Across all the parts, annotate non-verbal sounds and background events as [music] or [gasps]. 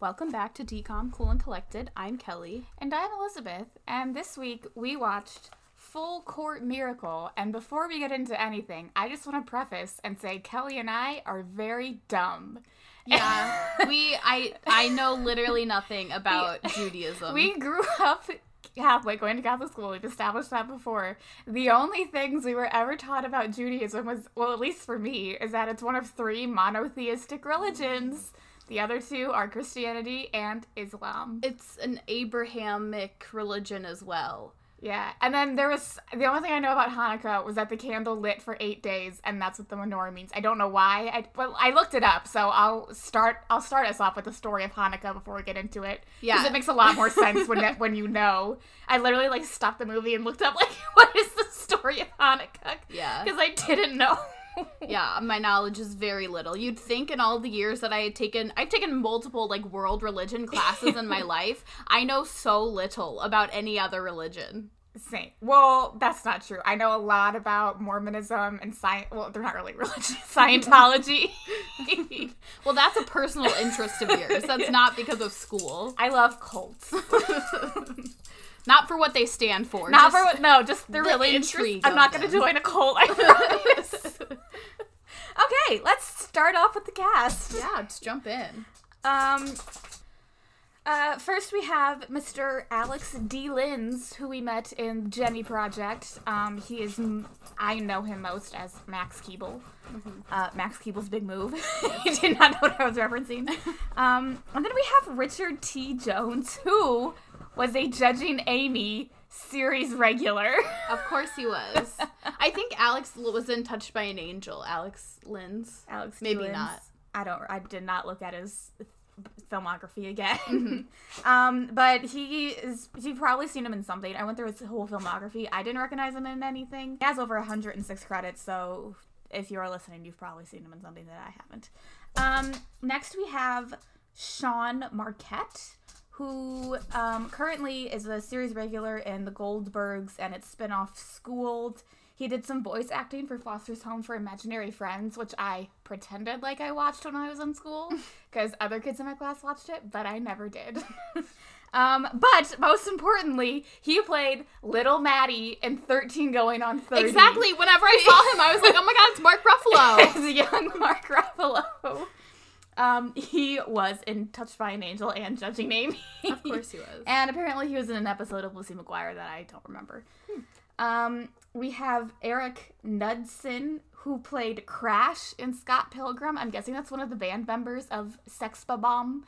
Welcome back to DCOM Cool and Collected. I'm Kelly. And I'm Elizabeth, and this week we watched Full Court Miracle. And before we get into anything, I just want to preface and say Kelly and I are very dumb. Yeah, [laughs] we I I know literally nothing about Judaism. We grew up Catholic, going to Catholic school. We've established that before. The only things we were ever taught about Judaism was, well, at least for me, is that it's one of three monotheistic religions. The other two are Christianity and Islam. it's an Abrahamic religion as well. Yeah, and then there was the only thing I know about Hanukkah was that the candle lit for eight days, and that's what the menorah means. I don't know why. I well, I looked it up, so I'll start. I'll start us off with the story of Hanukkah before we get into it. Yeah. because it makes a lot more sense when [laughs] when you know. I literally like stopped the movie and looked up like [laughs] what is the story of Hanukkah? Yeah. because I didn't know. [laughs] Yeah, my knowledge is very little. You'd think in all the years that I had taken I've taken multiple like world religion classes in my [laughs] life. I know so little about any other religion. Same. Well, that's not true. I know a lot about Mormonism and science. Well, they're not really [laughs] religion. Scientology. Well, that's a personal interest of yours. That's not because of school. I love cults. Not for what they stand for. Not just- for what. No, just they're the really intrigue. I'm not going to join a cult. I promise. Okay, let's start off with the cast. Yeah, let's jump in. Um. Uh, first we have Mr. Alex D. Linz, who we met in Jennie Project. Um, he is, m- I know him most as Max Keeble. Uh, Max Keeble's big move. [laughs] you did not know what I was referencing. [laughs] Um, and then we have Richard T. Jones, who was a Judging Amy series regular. Of course he was. I [laughs] think Alex was in Touched by an Angel. Alex Linz. Alex Maybe not. I don't. I did not look at his filmography again. [laughs] um, but he is. You've probably seen him in something. I went through his whole filmography. I didn't recognize him in anything. He has over 106 credits, so if you are listening, you've probably seen him in something that I haven't. Um, next we have Sean Marquette. Who um, currently is a series regular in The Goldbergs and its spin-off Schooled. He did some voice acting for Foster's Home for Imaginary Friends, which I pretended like I watched when I was in school [laughs] because other kids in my class watched it, but I never did. [laughs] um, but most importantly, he played Little Maddie in 13 Going on 30. Exactly. Whenever I saw him, I was like, oh my god, it's Mark [laughs] Ruffalo. As young Mark Ruffalo. Um, [laughs] he was in Touched by an Angel and Judging Amy. of course he was. And apparently he was in an episode of Lizzie McGuire that I don't remember. Um, we have Erik Knudsen, who played Crash in Scott Pilgrim. I'm guessing that's one of the band members of Sex Bomb.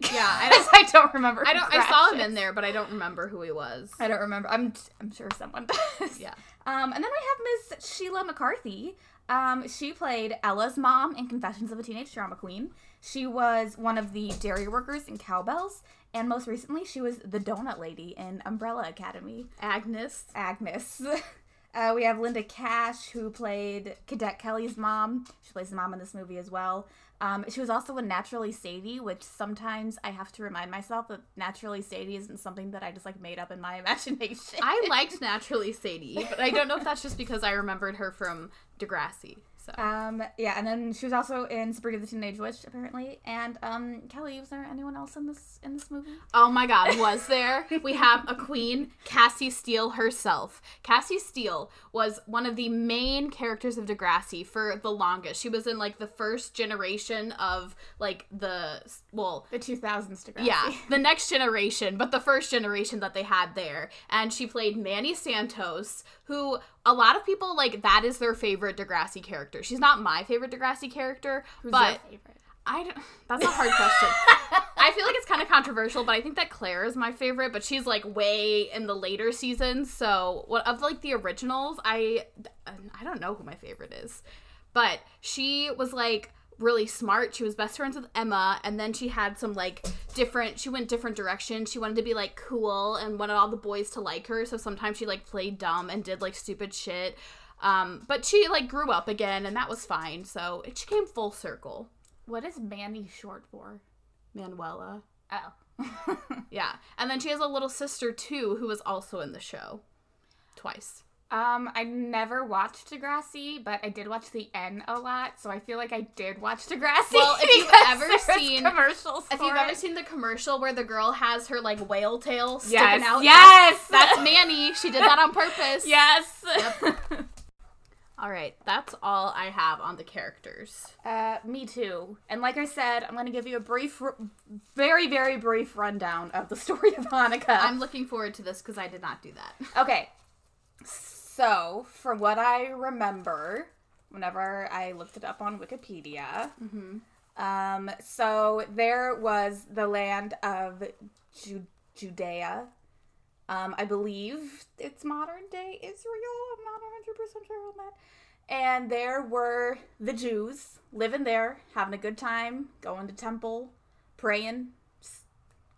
Yeah, I [laughs] I, don't. I don't remember. I don't. I saw him is. in there, but I don't remember who he was. I don't remember. I'm I'm sure someone does. Yeah. Um, and then we have Miss Sheila McCarthy. Um, she played Ella's mom in Confessions of a Teenage Drama Queen. She was one of the dairy workers in Cow Belles, and most recently, she was the donut lady in Umbrella Academy. Agnes. Agnes. [laughs] Uh, we have Linda Kash, who played Cadet Kelly's mom. She plays the mom in this movie as well. Um, she was also in Naturally Sadie, which sometimes I have to remind myself that Naturally Sadie isn't something that I just like made up in my [laughs] imagination. I liked Naturally Sadie, but I don't know if that's just because I remembered her from Degrassi. So Um, yeah, and then she was also in Sabrina the Teenage Witch, apparently. And um, Kelly, was there anyone else in this in this movie? Oh my god, was there? We have a queen, Cassie Steele herself. Cassie Steele was one of the main characters of Degrassi for the longest. She was in like the first generation of like the well, The 2000s Degrassi. yeah, the next generation, but the first generation that they had there. And she played Manny Santos, who a lot of people like that is their favorite Degrassi character. She's not my favorite Degrassi character, Who's but your favorite? I don't, that's a hard question. [laughs] I feel like it's kind of controversial, but I think that Claire is my favorite, but she's like way in the later seasons. So, what of like the originals, I I don't know who my favorite is. But she was like really smart. She was best friends with Emma, and then she had some like different. She went different directions. She wanted to be like cool and wanted all the boys to like her. So sometimes she like played dumb and did like stupid shit. Um, but she like grew up again, and that was fine. So it she came full circle. What is Manny short for? Manuela. Oh. [laughs] Yeah. And then she has a little sister too who was also in the show. Twice. Um, I never watched Degrassi, but I did watch the N a lot, so I feel like I did watch Degrassi. Well, if [laughs] you've ever seen- commercials, If you've ever seen the commercial where the girl has her like whale tail sticking yes, out, yes, that's Manny. She did that on purpose. [laughs] yes. Yep. [laughs] All right, that's all I have on the characters. Uh, me too. And like I said, I'm going to give you a brief, r- very, very brief rundown of the story of Hanukkah. I'm looking forward to this because I did not do that. Okay. So, from what I remember, whenever I looked it up on Wikipedia, um, so there was the land of Ju- Judea. Um, I believe it's modern day Israel. I'm not 100% sure on that. And there were the Jews living there, having a good time, going to temple, praying,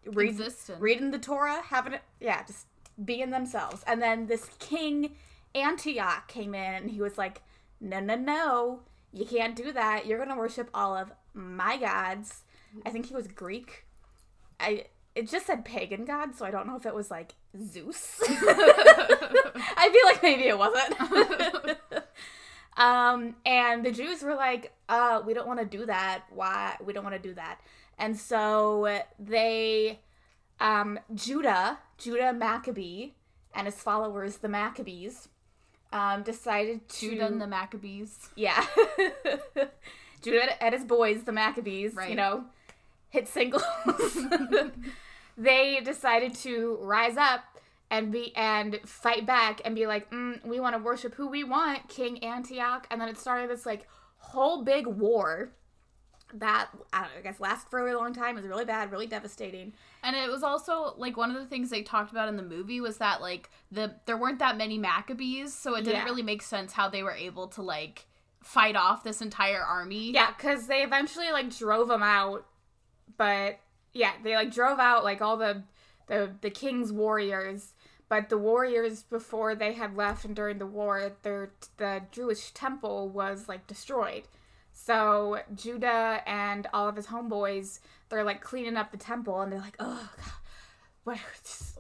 reading, reading the Torah, having it, yeah, just being themselves. And then this king Antioch came in and he was like, no, no, no, you can't do that. You're going to worship all of my gods. I think he was Greek. I it just said pagan god, so I don't know if it was like Zeus. [laughs] I feel like maybe it wasn't. [laughs] um, and the Jews were like, uh, we don't want to do that. Why? We don't want to do that. And so they, um, Judah, Judah Maccabee, and his followers, the Maccabees, um, decided to Judah and the Maccabees. yeah. [laughs] Judah and his boys, the Maccabees, Right. you know, hit singles. [laughs] they decided to rise up and be and fight back and be like, mm, we want to worship who we want, King Antioch, and then it started this like whole big war that I, don't know, I guess lasted for a really long time. It was really bad, really devastating. And it was also like one of the things they talked about in the movie was that like the there weren't that many Maccabees, so it didn't Yeah. really make sense how they were able to like fight off this entire army. Yeah, because they eventually like drove them out, but yeah, they like drove out like all the the the king's warriors. But the warriors before they had left and during the war, their the Jewish temple was like destroyed. So Judah and all of his homeboys, they're like cleaning up the temple, and they're like, "Oh, God, what?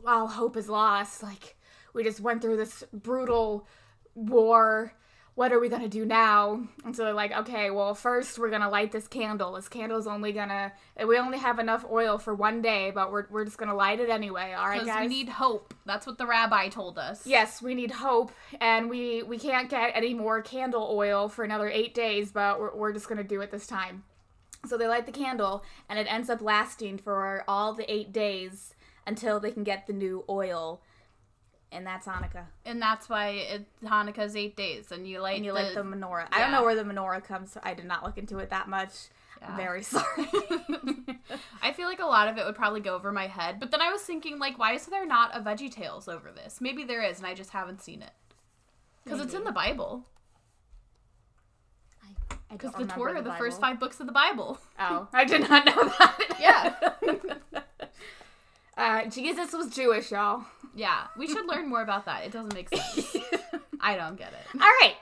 All hope is lost. Like we just went through this brutal war. What are we gonna do now?" And so they're like, "Okay, well, first we're gonna light this candle. This candle's only gonna. We only have enough oil for one day, but we're we're just gonna light it anyway. All right, Because guys." we need hope. That's what the rabbi told us. Yes, we need hope, and we we can't get any more candle oil for another eight days, but we're, we're just gonna do it this time. So they light the candle, and it ends up lasting for all the eight days until they can get the new oil, and that's Hanukkah. And that's why it, Hanukkah's eight days, and you light And you the, light the menorah. I don't know where the menorah comes. from. I did not look into it that much. Yeah. Very [laughs] sorry. I feel like a lot of it would probably go over my head, but then I was thinking, like, why is there not a Veggie Tales over this? Maybe there is, and I just haven't seen it. Because it's in the Bible. Because the Torah, the, first five books of the Bible. Oh, I did not know that. [laughs] Yeah. [laughs] uh, Jesus was Jewish, y'all. Yeah, we should learn more about that. It doesn't make [laughs] sense. I don't get it. All right,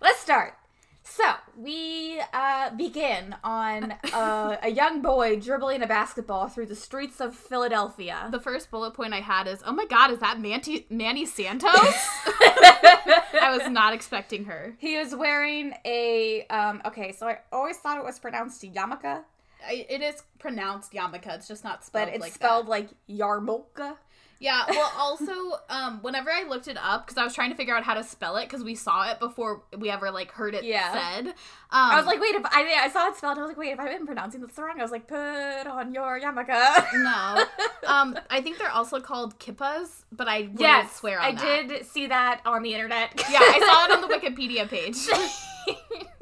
let's start. So we uh, begin on uh, a young boy dribbling a basketball through the streets of Philadelphia. The first bullet point I had is, oh my god, is that Manti- Manny Santos? [laughs] I was not expecting her. he is wearing a um. Okay, so I always thought it was pronounced yarmulke, I, it is pronounced Yamaka. It's just not spelled but it's like spelled that. like yarmulke. Yeah. Well, also, um, whenever I looked it up, because I was trying to figure out how to spell it, because we saw it before we ever like heard it Yeah. said. Um, I was like, wait, if I I saw it spelled, I was like, wait, if I've been pronouncing this wrong, I was like, put on your yarmulke. no. [laughs] Um, I think they're also called kippas, but I wouldn't yes, swear on I that. did see that on the internet. Yeah, I saw it on the [laughs] Wikipedia page.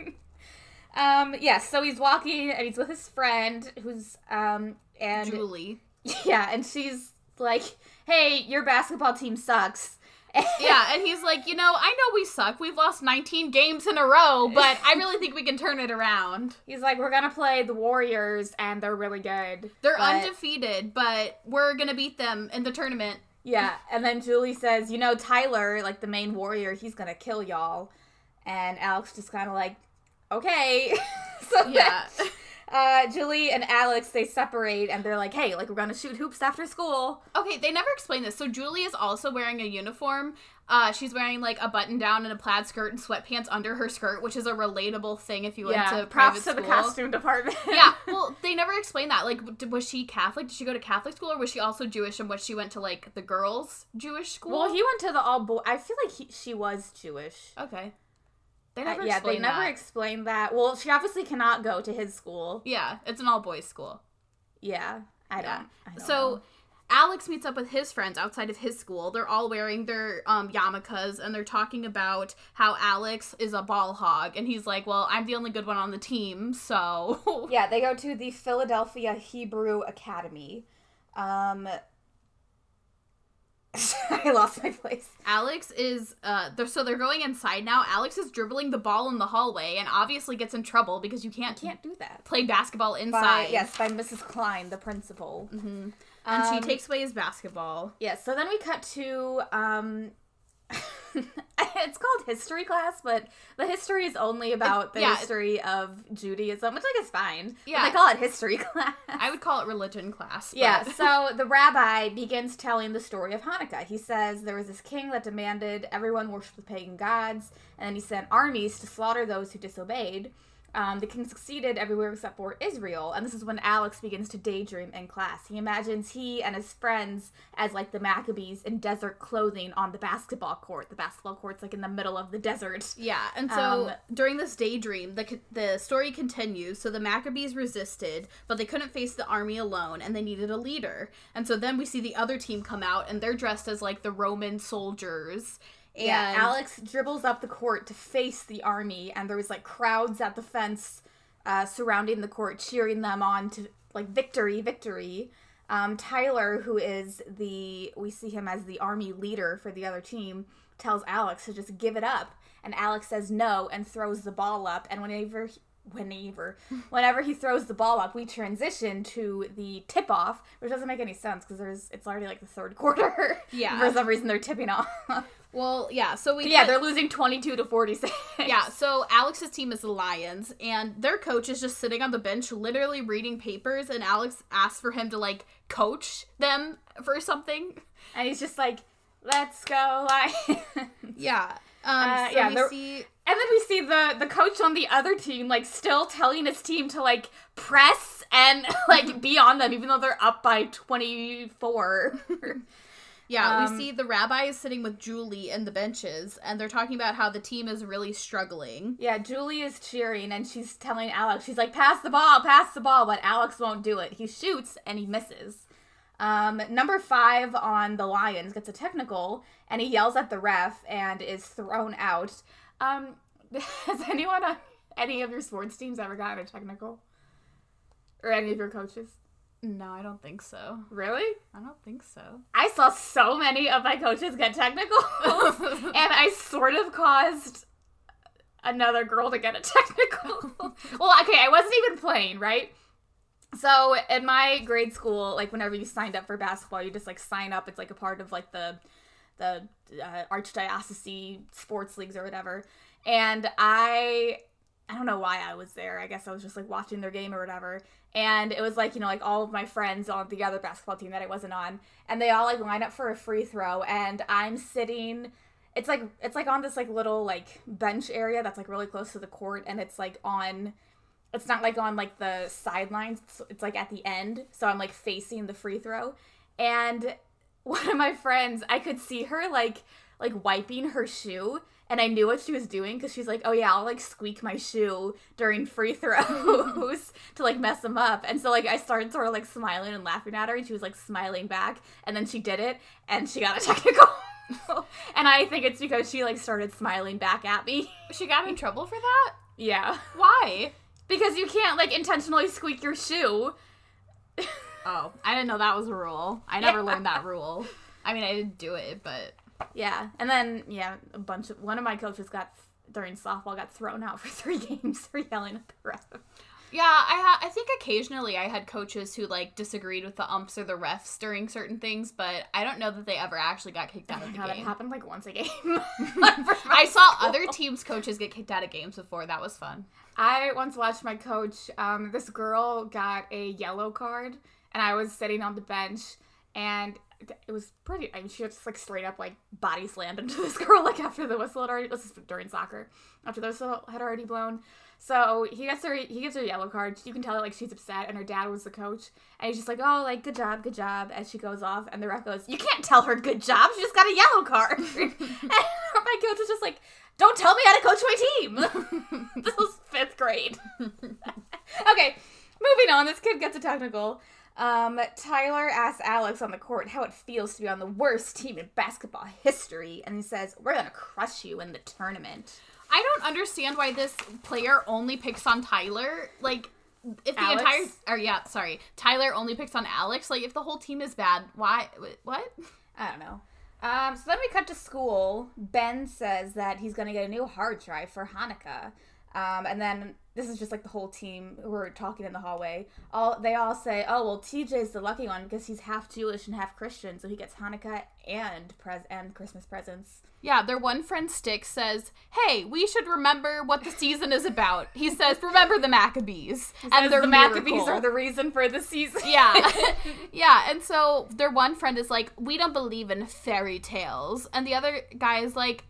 [laughs] um, yes, so he's walking and he's with his friend who's um and Julie. yeah, and she's like, "Hey, your basketball team sucks." [laughs] Yeah, and he's like, you know, I know we suck. We've lost 19 games in a row, but I really think we can turn it around. [laughs] He's like, "We're gonna play the Warriors, and they're really good." They're but- undefeated, but we're gonna beat them in the tournament. Yeah, and then Julie says, "You know, Tyler, like the main warrior, he's gonna kill y'all." And Alex just kind of like, "Okay." [laughs] so Yeah. Uh, Julie and Alex they separate and they're like, "Hey, like we're gonna shoot hoops after school." Okay, they never explain this. So Julie is also wearing a uniform. Uh, she's wearing like a button down and a plaid skirt and sweatpants under her skirt, which is a relatable thing if you went Yeah, to props private to the costume department. yeah, [laughs] well, they never explain that. Like, was she Catholic? Did she go to Catholic school, or was she also Jewish? And was she went to like the girls' Jewish school? well, he went to the all boy. I feel like he, she was Jewish. okay. They Uh, yeah, they never that. explained that. Well, she obviously cannot go to his school. yeah, it's an all boys school. Yeah, I don't. Yeah. I don't So know. Alex meets up with his friends outside of his school. They're all wearing their um, yarmulkes and they're talking about how Alex is a ball hog. And he's like, Well, I'm the only good one on the team, so. [laughs] yeah, they go to the Philadelphia Hebrew Academy. Um, [laughs] I lost my place. Alex is, uh, they're, so they're going inside now. Alex is dribbling the ball in the hallway and obviously gets in trouble because you can't, Can't do that. play basketball By, inside. yes, by Mrs. Klein, the principal. hmm And she Um, takes away his basketball. Yeah, so then we cut to um [laughs] [laughs] it's called history class, but the history is only about the yeah. history of Judaism, which like is fine. Yeah. They call it history [laughs] class. I would call it religion class. but- Yeah, so the rabbi begins telling the story of Hanukkah. He says there was this king that demanded everyone worship the pagan gods, and then he sent armies to slaughter those who disobeyed. Um, the king succeeded everywhere except for Israel, and this is when Alex begins to daydream in class. He imagines he and his friends as like the Maccabees in desert clothing on the basketball court. The basketball court's like in the middle of the desert. Yeah, and so Um, during this daydream, the the story continues. So the Maccabees resisted, but they couldn't face the army alone, and they needed a leader. And so then we see the other team come out, and they're dressed as like the Roman soldiers. And Yeah, Alex dribbles up the court to face the army, and there was like crowds at the fence uh, surrounding the court, cheering them on to like victory, victory. Um, Tyler, who is the we see him as the army leader for the other team, tells Alex to just give it up, and Alex says no and throws the ball up. And whenever he- whenever [laughs] whenever he throws the ball up, we transition to the tip off, which doesn't make any sense because there's it's already like the third quarter. [laughs] Yeah. for some reason they're tipping off. [laughs] well, yeah. So we Yeah, cut- they're losing 22 to 46. yeah. So Alex's team is the Lions, and their coach is just sitting on the bench, literally reading papers. And Alex asks for him to like coach them for something. And he's just like, let's go. Lions. Yeah. Um. Uh, so yeah, we see. And then we see the the coach on the other team like still telling his team to like press and [laughs] like be on them even though they're up by 24. [laughs] Yeah, Um, we see the rabbi is sitting with Julie in the benches, and they're talking about how the team is really struggling. yeah, Julie is cheering and she's telling Alex, she's like, pass the ball, pass the ball, but Alex won't do it. He shoots and he misses. Um, number five on the Lions gets a technical and he yells at the ref and is thrown out. Um, [laughs] has anyone on any of your sports teams ever gotten a technical? Or any of your coaches? No, I don't think so. Really? I don't think so. I saw so many of my coaches get technical, [laughs] and I sort of caused another girl to get a technical. [laughs] well, okay, I wasn't even playing, right? So in my grade school, like whenever you signed up for basketball, you just like sign up. It's like a part of like the the uh, archdiocese sports leagues or whatever. And I I don't know why I was there. I guess I was just like watching their game or whatever. And it was like, you know, like all of my friends on the other basketball team that I wasn't on. And they all like line up for a free throw. And I'm sitting it's like it's like on this like little like bench area that's like really close to the court and it's like on it's not like on like the sidelines it's, it's like at the end so i'm like facing the free throw and [laughs] one of my friends i could see her like like wiping her shoe and i knew what she was doing because she's like oh yeah i'll like squeak my shoe during free throws [laughs] to like mess them up and so like i started sort of like smiling and laughing at her and she was like smiling back and then she did it and she got a [laughs] technical and i think it's because she like started smiling back at me She got in trouble for that? yeah Why? because you can't like intentionally squeak your shoe Oh, [laughs] I didn't know that was a rule. I never Yeah. learned that rule. I mean, I didn't do it, but Yeah, and then yeah, a bunch of one of my coaches got during softball got thrown out [laughs] for three games for yelling at the ref. Yeah, I ha- I think occasionally I had coaches who like disagreed with the umps or the refs during certain things, but I don't know that they ever actually got kicked out of the that game. happened like once a game. [laughs] [laughs] I saw other teams' coaches get kicked out of games before. That was fun. I once watched my coach. Um, this girl got a yellow card, and I was sitting on the bench, and it was pretty. I mean, she just like straight up like body slammed into this [laughs] girl like after the whistle had already. This is during soccer after the whistle had already blown. So he gets her. He gives her a yellow card. You can tell that like she's upset, and her dad was the coach, and he's just like, "Oh, like good job, good job." As she goes off, and the ref goes, "You can't tell her good job. She just got a yellow card." [laughs] and [laughs] my coach was just like, "Don't tell me how to coach my team." this was fifth grade. okay, moving on. This kid gets a technical. Um, Tyler asks Alex on the court how it feels to be on the worst team in basketball history, and he says, "We're gonna crush you in the tournament." I don't understand why this player only picks on Tyler. Like, if the Alex? entire or yeah, sorry, Tyler only picks on Alex. Like, if the whole team is bad, why? What? I don't know. Um, so then we cut to school. Ben says that he's gonna get a new hard drive for Hanukkah. Um, and then this is just like the whole team who are talking in the hallway. All they all say, "Oh well, TJ's the lucky one because he's half Jewish and half Christian, so he gets Hanukkah and pres and Christmas presents." Yeah, their one friend Stick says, "Hey, we should remember what the season is about." He says, "Remember the Maccabees And and their the Maccabees miracle." are the reason for the season. yeah, [laughs] [laughs] yeah, and so their one friend is like, "We don't believe in fairy tales," and the other guy is like,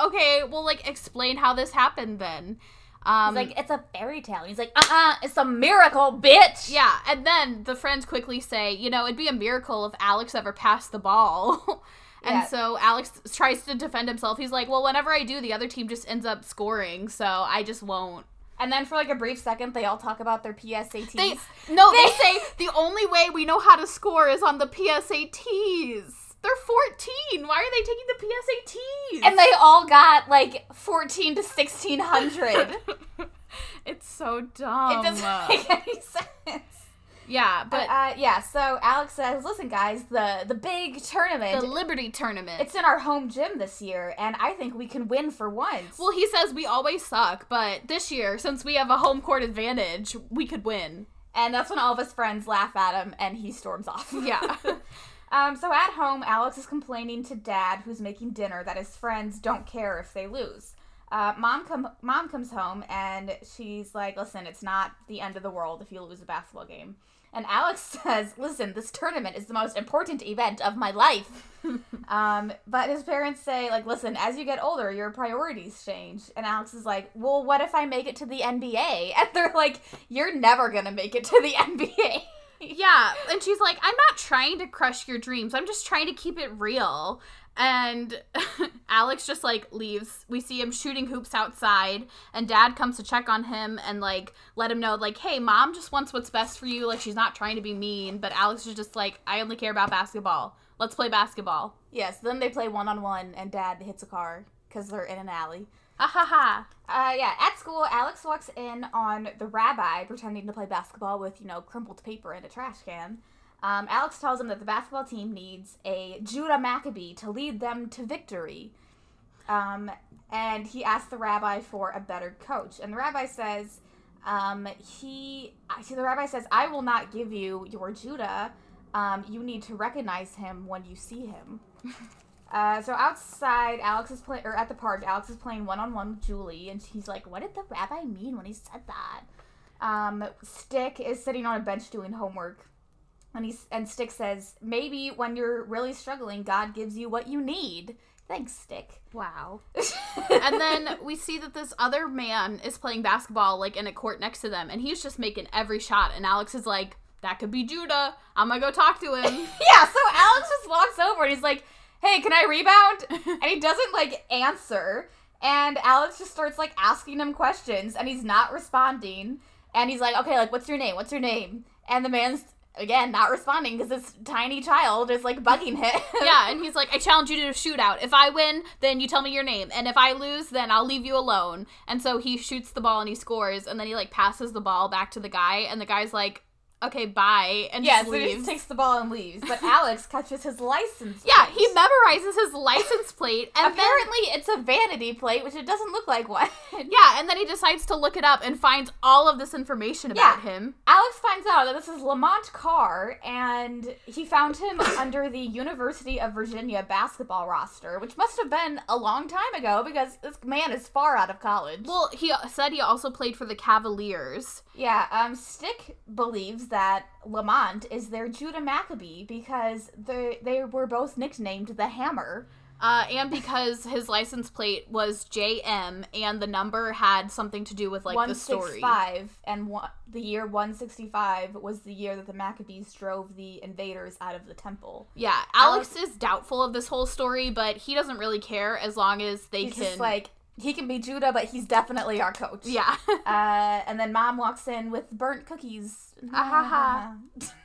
"Okay, well, like explain how this happened then." Um, He's like, it's a fairy tale. He's like, uh uh it's a miracle, bitch. Yeah, and then the friends quickly say, you know, it'd be a miracle if Alex ever passed the ball. [laughs] and Yeah. so Alex tries to defend himself. He's like, well, whenever I do, the other team just ends up scoring, so I just won't. And then for like a brief second, they all talk about their PSATs. They no, they say the only way we know how to score is on the PSATs. They're 14. Why are they taking the PSATs? and they all got like 14 to 1600. [laughs] it's so dumb. it doesn't [laughs] make any sense. yeah, But but uh, yeah, so Alex says, "Listen, guys, the the big tournament. the Liberty tournament. it's in our home gym this year, and I think we can win for once." Well, he says we always suck, but this year, since we have a home court advantage, we could win. and that's when all of his friends laugh at him, and he storms off. Yeah. [laughs] um. So at home, Alex is complaining to Dad, who's making dinner, that his friends don't care if they lose. Uh, mom come mom comes home and she's like, "Listen, it's not the end of the world if you lose a basketball game." And Alex [laughs] says, "Listen, this tournament is the most important event of my life." [laughs] um, but his parents say, like, "Listen, as you get older, your priorities change." And Alex is like, "Well, what if I make it to the NBA?" [laughs] And they're like, "You're never gonna make it to the NBA." Yeah, and she's like, I'm not trying to crush your dreams. I'm just trying to keep it real. And [laughs] Alex just like leaves. We see him shooting hoops outside, and dad comes to check on him and like let him know, like, hey, mom just wants what's best for you. Like, she's not trying to be mean, but Alex is just like, I only care about basketball. Let's play basketball. Yes, then they play one on one, and Dad hits a car because they're in an alley. Ha ha ha. Uh, yeah, at school, Alex walks in on the rabbi pretending to play basketball with, you know, crumpled paper and a trash can. Um, Alex tells him that the basketball team needs a Judah Maccabee to lead them to victory. Um, and he asks the rabbi for a better coach. And the rabbi says, um, he, I see, the rabbi says, I will not give you your Judah. Um, you need to recognize him when you see him. [laughs] Uh, so outside, Alex is playing, or at the park, Alex is playing one on one with Julie, and he's like, "What did the rabbi mean when he said that?" Um, Stick is sitting on a bench doing homework, and he's and Stick says, "Maybe when you're really struggling, God gives you what you need." Thanks, Stick. Wow. [laughs] and then we see that this other man is playing basketball like in a court next to them and he's just making every shot and Alex is like that could be Judah. I'm to go talk to him. [laughs] yeah, so Alex just walks over and he's like, "Hey, can I rebound?" [laughs] and he doesn't like answer. And Alex just starts like asking him questions and he's not responding. And he's like, "Okay, like what's your name? What's your name?" And the man's again not responding because this tiny child is like bugging him. [laughs] yeah, and he's like I challenge you to a shootout. If I win, then you tell me your name and if I lose, then I'll leave you alone. And so he shoots the ball and he scores and then he like passes the ball back to the guy and the guy's like okay, bye, and Yeah, just so he just takes the ball and leaves. But [laughs] Alex catches his license. Plate. Yeah, he memorizes his license plate, and then Apparently, it's a vanity plate, which it doesn't look like one. [laughs] yeah, and then he decides to look it up and finds all of this information about Yeah. him. Alex finds out that this is Lamont Carr, and he found him [coughs] under the University of Virginia basketball roster, which must have been a long time ago because this man is far out of college. Well, he uh, said he also played for the Cavaliers. Yeah, um, Stick believes that Lamont is their Judah Maccabee because they they were both nicknamed the Hammer. Uh, and because his license plate was JM and the number had something to do with like the story. 165 and one, the year 165 was the year that the Maccabees drove the invaders out of the temple. Yeah, Alex is doubtful of this whole story, but he doesn't really care as long as they He's can just like he can be Judah, but he's definitely our coach. Yeah. [laughs] Uh, and then mom walks in with burnt cookies. ha, [laughs]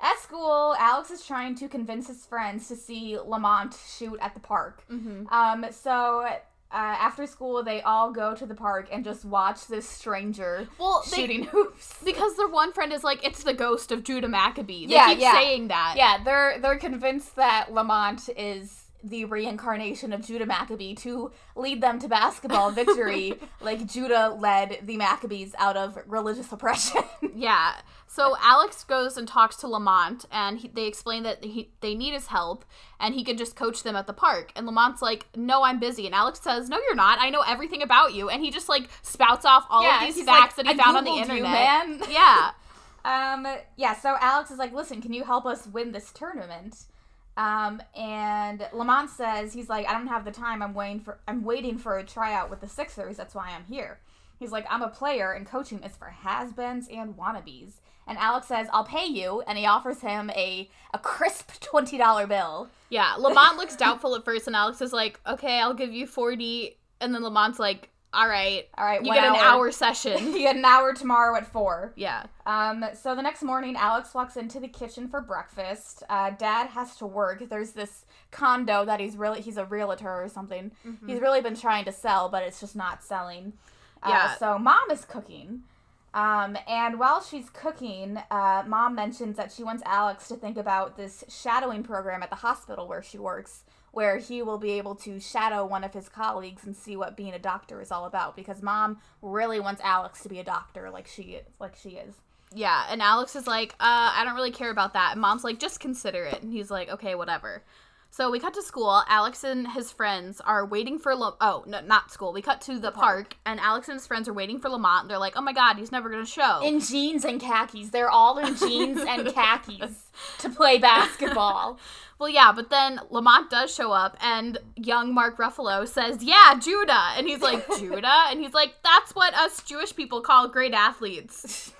At school, Alex is trying to convince his friends to see Lamont shoot at the park. hmm Um, so uh, after school, they all go to the park and just watch this stranger Well, they, shooting [laughs] hoops. because their one friend is like, it's the ghost of Judah Maccabee. They Yeah, keep yeah. saying that. Yeah, they're they're convinced that Lamont is the reincarnation of Judah Maccabee to lead them to basketball [laughs] victory, like Judah led the Maccabees out of religious oppression. [laughs] Yeah. So Alex goes and talks to Lamont, and he, they explain that he, they need his help, and he can just coach them at the park. And Lamont's like, "No, I'm busy." And Alex says, "No, you're not. I know everything about you." And he just like spouts off all of these facts like, that he "I found on the internet. you, man. Yeah. [laughs] Um, yeah, so Alex is like, listen, can you help us win this tournament? Um, and Lamont says he's like, I don't have the time. I'm waiting for I'm waiting for a tryout with the Sixers. That's why I'm here. He's like, I'm a player, and coaching is for has-beens and wannabes. And Alex says, I'll pay you, and he offers him a a crisp [laughs] twenty dollar bill. Yeah. Lamont looks doubtful at first, and Alex is like, "Okay, I'll give you 40. And then Lamont's like, "All right, All right, you get an hour. hour session." [laughs] you get an hour tomorrow at four. yeah. Um, so the next morning, Alex walks into the kitchen for breakfast. Uh, Dad has to work. There's this condo that he's really, he's a realtor or something. He's really been trying to sell, but it's just not selling. Uh, Yeah. So mom is cooking. Um, and while she's cooking, uh, mom mentions that she wants Alex to think about this shadowing program at the hospital where she works, where he will be able to shadow one of his colleagues and see what being a doctor is all about. Because mom really wants Alex to be a doctor, like she is, like she is. Yeah, and Alex is like, uh, I don't really care about that. And mom's like, just consider it. And he's like, okay, whatever. So we cut to school. Alex and his friends are waiting for Lam- oh no, not school. We cut to the park, and Alex and his friends are waiting for Lamont. And they're like, oh my god, he's never gonna show. in jeans and khakis. They're all in jeans and [laughs] khakis to play basketball. [laughs] well, yeah, but then Lamont does show up, and young Mark Ruffalo says, yeah, Judah, and he's like, [laughs] Judah, and he's like, that's what us Jewish people call great athletes.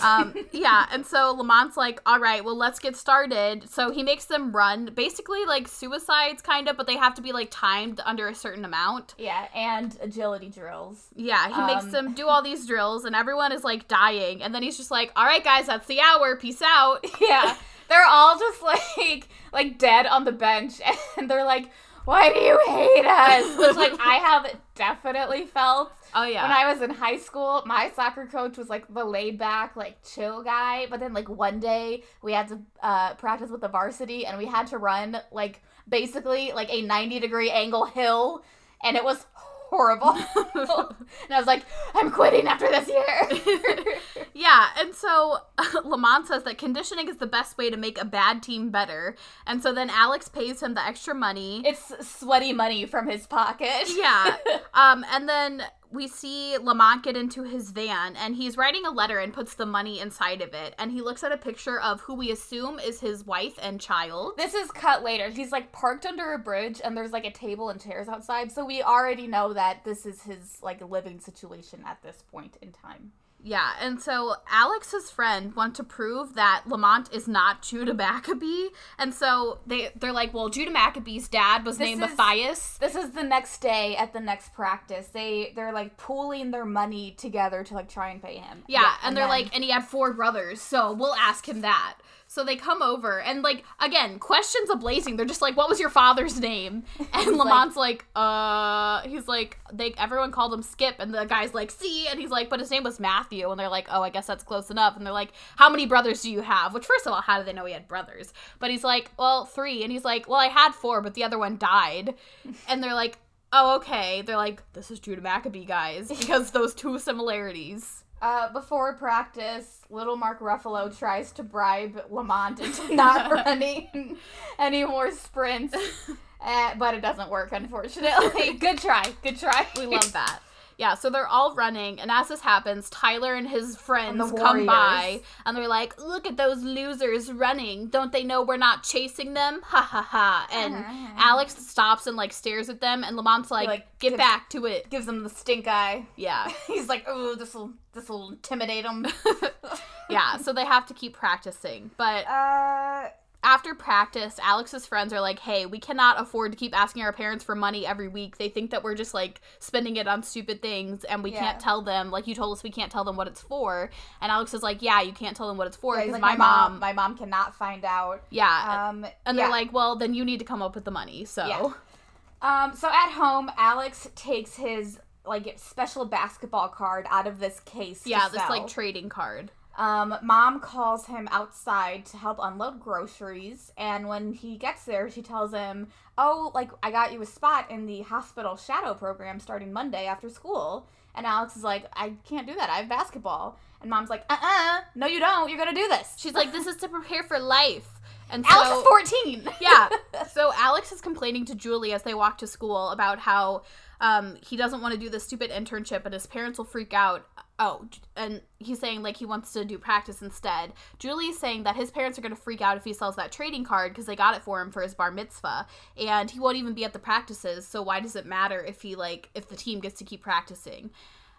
Um yeah and so lamont's like all right well let's get started. So he makes them run basically like suicides kind of but they have to be like timed under a certain amount. Yeah, and agility drills. yeah he makes Um, them do all these drills and everyone is like dying and then he's just like all right guys that's the hour. Peace out. [laughs] Yeah, they're all just like like dead on the bench, [laughs] and they're like, "Why do you hate us?" [laughs] Which like I have definitely felt. oh yeah When I was in high school, my soccer coach was like the laid back, like chill guy. But then, like, one day we had to uh, practice with the varsity and we had to run, like, basically like a 90 degree angle hill. And it was horrible. [laughs] and I was like, I'm quitting after this year. [laughs] Yeah, and so [laughs] Lamont says that conditioning is the best way to make a bad team better. And so then Alex pays him the extra money. it's sweaty money from his pocket. yeah. Um, and then we see Lamont get into his van and he's writing a letter and puts the money inside of it. And he looks at a picture of who we assume is his wife and child. This is cut later. He's like parked under a bridge and there's like a table and chairs outside. So we already know that this is his like living situation at this point in time. Yeah, and so Alex's friend want to prove that Lamont is not Judah Maccabee, and so they they're like, well, Judah Maccabee's dad was This named is- Matthias. This is the next day at the next practice. They they're like pooling their money together to like try and pay him. Yeah, and, they're then- like, and he had four brothers, so we'll ask him that. So they come over and like again, questions ablazing. They're just like, "What was your father's name?" [laughs] And Lamont's like, "Uh," he's like, "They everyone called him Skip," and the guy's like, "See," and he's like, "But his name was Matthew," and they're like, "Oh, I guess that's close enough." And they're like, "How many brothers do you have?" Which first of all, how do they know he had brothers? But he's like, "Well, three," and he's like, "Well, I had four, but the other one died," [laughs] and they're like. Oh, okay. They're like, this is Judah Maccabee, guys, because those two similarities. Uh, before practice, little Mark Ruffalo tries to bribe Lamont into [laughs] not running any more sprints, uh, [laughs] but it doesn't work, unfortunately. [laughs] Good try. Good try. We love that. Yeah, so they're all running, and as this happens, Tyler and his friends And come by, and they're like, "Look at those losers running! Don't they know we're not chasing them? [laughs] Ha ha ha!" And [laughs] Alex stops and like stares at them, and Lamont's like, like, "Get gives- back to it!" Gives them the stink eye. Yeah, [laughs] He's like, oh, this will this will intimidate them." yeah. So they have to keep practicing, but uh, after practice, Alex's friends are like, "Hey, we cannot afford to keep asking our parents for money every week. They think that we're just like spending it on stupid things, and we Yeah. can't tell them. Like you told us, we can't tell them what it's for." And Alex is like, "Yeah, you can't tell them what it's for yeah, because like, my, mom, my mom cannot find out. yeah." Um, and yeah. they're like, "Well, then you need to come up with the money." So Yeah. Um, so at home, Alex takes his like special basketball card out of this case. yeah, this sell. like trading card. Um, mom calls him outside to help unload groceries, and when he gets there, she tells him, "Oh, like I got you a spot in the hospital shadow program starting Monday after school." And Alex is like, "I can't do that. I have basketball." And mom's like, "Uh-uh, no, you don't. You're gonna do this." She's like, "This is to prepare for life." And so, Alex is 14. yeah. [laughs] So Alex is complaining to Julie as they walk to school about how um, he doesn't want to do this stupid internship and his parents will freak out. Oh, and he's saying like he wants to do practice instead. Julie's saying that his parents are going to freak out if he sells that trading card because they got it for him for his bar mitzvah and he won't even be at the practices. So why does it matter if he like if the team gets to keep practicing?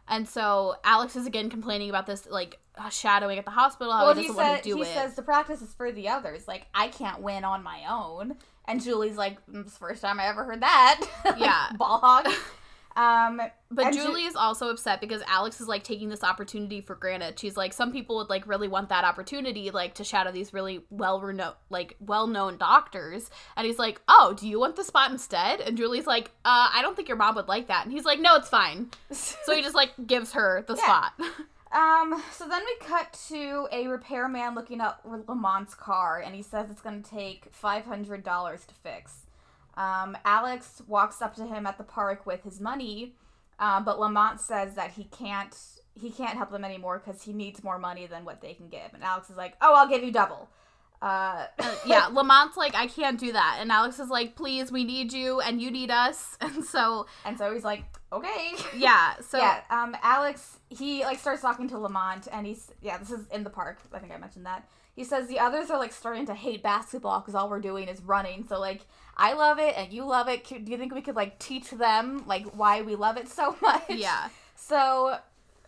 And so Alex is again complaining about this like uh, shadowing at the hospital. How well, he he doesn't want to do he it. says the practice is for the others. Like I can't win on my own. And Julie's like, "Mm, "It's the first time I ever heard that." Like, [laughs] Yeah. ball hog. [laughs] Um, But And Ju- Julie is also upset because Alex is like taking this opportunity for granted. She's like, some people would like really want that opportunity, like to shadow these really well renowned, like well known doctors. And he's like, oh, do you want the spot instead? And Julie's like, uh, I don't think your mom would like that. And he's like, no, it's fine. [laughs] So he just like gives her the Yeah. spot. [laughs] Um, so then we cut to a repairman looking at Lamont's car, and he says it's going to take $500 to fix. Um, Alex walks up to him at the park with his money, uh, but Lamont says that he can't he can't help them anymore because he needs more money than what they can give. And Alex is like, "Oh, I'll give you double." Uh, yeah, Lamont's like, I can't do that. And Alex is like, please, we need you and you need us. [laughs] And so, and so he's like, "Okay." yeah, [laughs] so yeah, um, Alex, he like starts talking to Lamont, and he's yeah, this is in the park. I think I mentioned that. He says the others are like starting to hate basketball because all we're doing is running. So like, I love it and you love it. Do you think we could like teach them like why we love it so [laughs] much? yeah. So,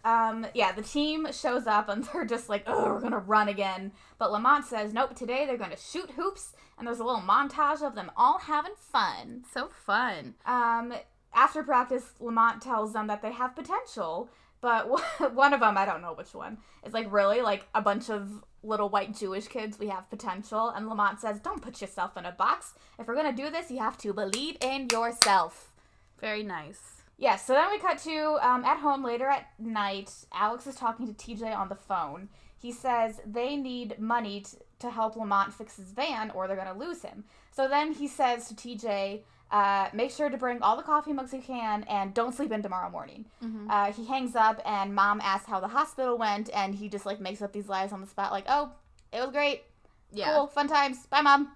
um, yeah, the team shows up and [laughs] they're just like, oh, we're gonna run again. But Lamont says, nope, today they're gonna shoot hoops, and there's a little montage of them all having fun. So fun. Um, after practice, Lamont tells them that they have potential, but [laughs] one of them, I don't know which one, is like, really? Like a bunch of little white Jewish kids, we have potential. And Lamont says, don't put yourself in a box. If we're gonna do this, you have to believe in yourself. Very nice. Yeah, so then we cut to um, at home later at night. Alex is talking to TJ on the phone. He says they need money t- to help Lamont fix his van or they're going to lose him. So then he says to TJ, uh, make sure to bring all the coffee mugs you can and don't sleep in tomorrow morning. Mhm. Uh, he hangs up and mom asks how the hospital went and he just like makes up these lies on the spot like, oh, it was great. Yeah. Cool. Fun times. Bye, mom.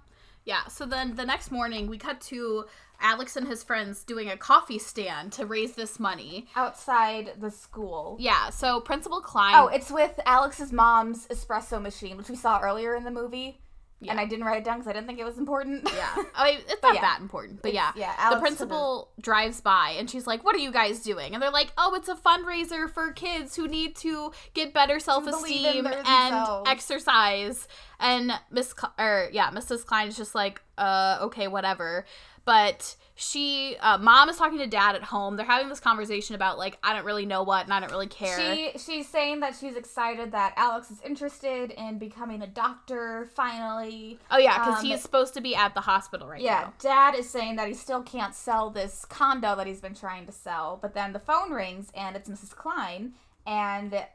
Yeah, so then the next morning we cut to Alex and his friends doing a coffee stand to raise this money. Outside the school. Yeah, so Principal Klein. Oh, it's with Alex's mom's espresso machine, which we saw earlier in the movie. And I didn't write it down because I didn't think it was important. yeah. [laughs] I mean, it's not yeah. that important, but yeah. It's- yeah, the Alex principal drives by and she's like, "What are you guys doing?" And they're like, "Oh, it's a fundraiser for kids who need to get better self-esteem and exercise." And Miss Cl- or yeah, Mrs. Klein is just like, uh, okay, whatever. But she, uh, mom is talking to dad at home. They're having this conversation about like I don't really know what and I don't really care. She she's saying that she's excited that Alex is interested in becoming a doctor finally. oh yeah, because um, he's supposed to be at the hospital right Yeah, now. Yeah dad is saying that he still can't sell this condo that he's been trying to sell, but then the phone rings and it's Mrs. Klein and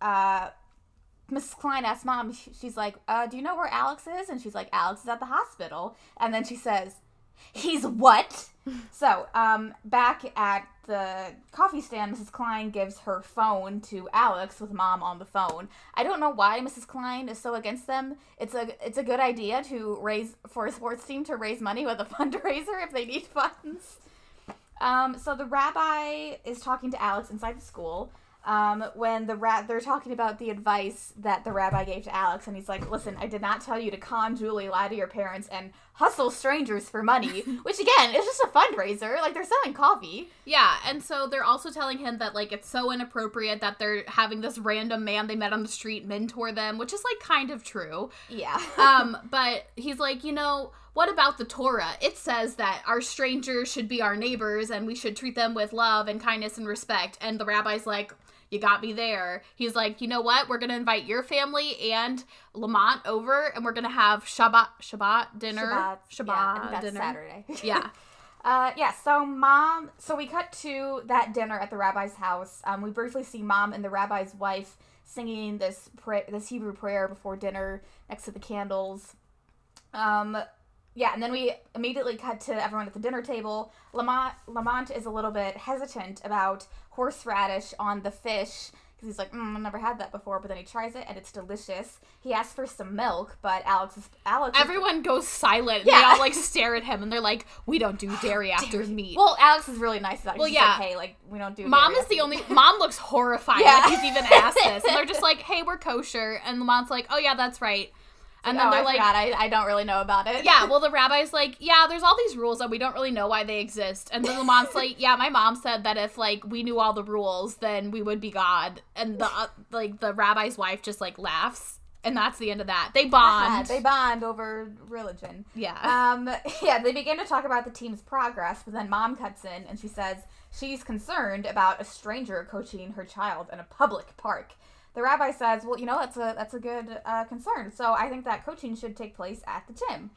uh Mrs. Klein asks mom, she's like, uh, do you know where Alex is? And she's like, Alex is at the hospital. And then she says, He's what? so, um, back at the coffee stand, Mrs. Klein gives her phone to Alex with mom on the phone. I don't know why Mrs. Klein is so against them. It's a it's a good idea to raise for a sports team to raise money with a [laughs] fundraiser if they need funds. Um, so the rabbi is talking to Alex inside the school. Um, when the ra- they're talking about the advice that the rabbi gave to Alex, and he's like, "Listen, I did not tell you to con Julie, lie to your parents, and hustle strangers for money." [laughs] Which again is just a fundraiser. Like they're selling coffee. Yeah, and so they're also telling him that like it's so inappropriate that they're having this random man they met on the street mentor them, which is like kind of true. Yeah. [laughs] Um, but he's like, you know, what about the Torah? It says that our strangers should be our neighbors and we should treat them with love and kindness and respect. And the rabbi's like, you got me there. He's like, you know what? We're gonna invite your family and Lamont over, and we're gonna have Shabbat Shabbat dinner. Shabbat. Shabbat yeah, that's dinner. Saturday. [laughs] Yeah. Uh, yeah, so mom, so we cut to that dinner at the rabbi's house. Um, we briefly see mom and the rabbi's wife singing this pray- this Hebrew prayer before dinner next to the candles. Um, yeah, and then we immediately cut to everyone at the dinner table. Lamont Lamont is a little bit hesitant about horseradish on the fish because he's like, mm, I've never had that before. But then he tries it and it's delicious. He asks for some milk, but Alex is Alex. is- Everyone goes silent. Yeah. They all like stare at him and they're like, "We don't do [gasps] dairy after meat." well, Alex is really nice about it. Well, She's yeah. like, hey, like we don't do. Mom is the after only. Mom looks horrified. Yeah. Like he's even asked this, and they're just like, "Hey, we're kosher," and Lamont's like, "Oh yeah, that's right." And then oh, they're I like, forgot. I, I don't really know about it. "Yeah." [laughs] Well, the rabbi's like, "Yeah, there's all these rules that we don't really know why they exist." And then Lamont's like, "Yeah, my mom said that if like we knew all the rules, then we would be God." And the uh, like the rabbi's wife just like laughs, and that's the end of that. They bond. they bond over religion. yeah. Um, [laughs] yeah, they begin to talk about the team's progress, but then mom cuts in and she says she's concerned about a stranger coaching her child in a public park. The rabbi says, "Well, you know, that's a that's a good uh, concern. So I think that coaching should take place at the gym."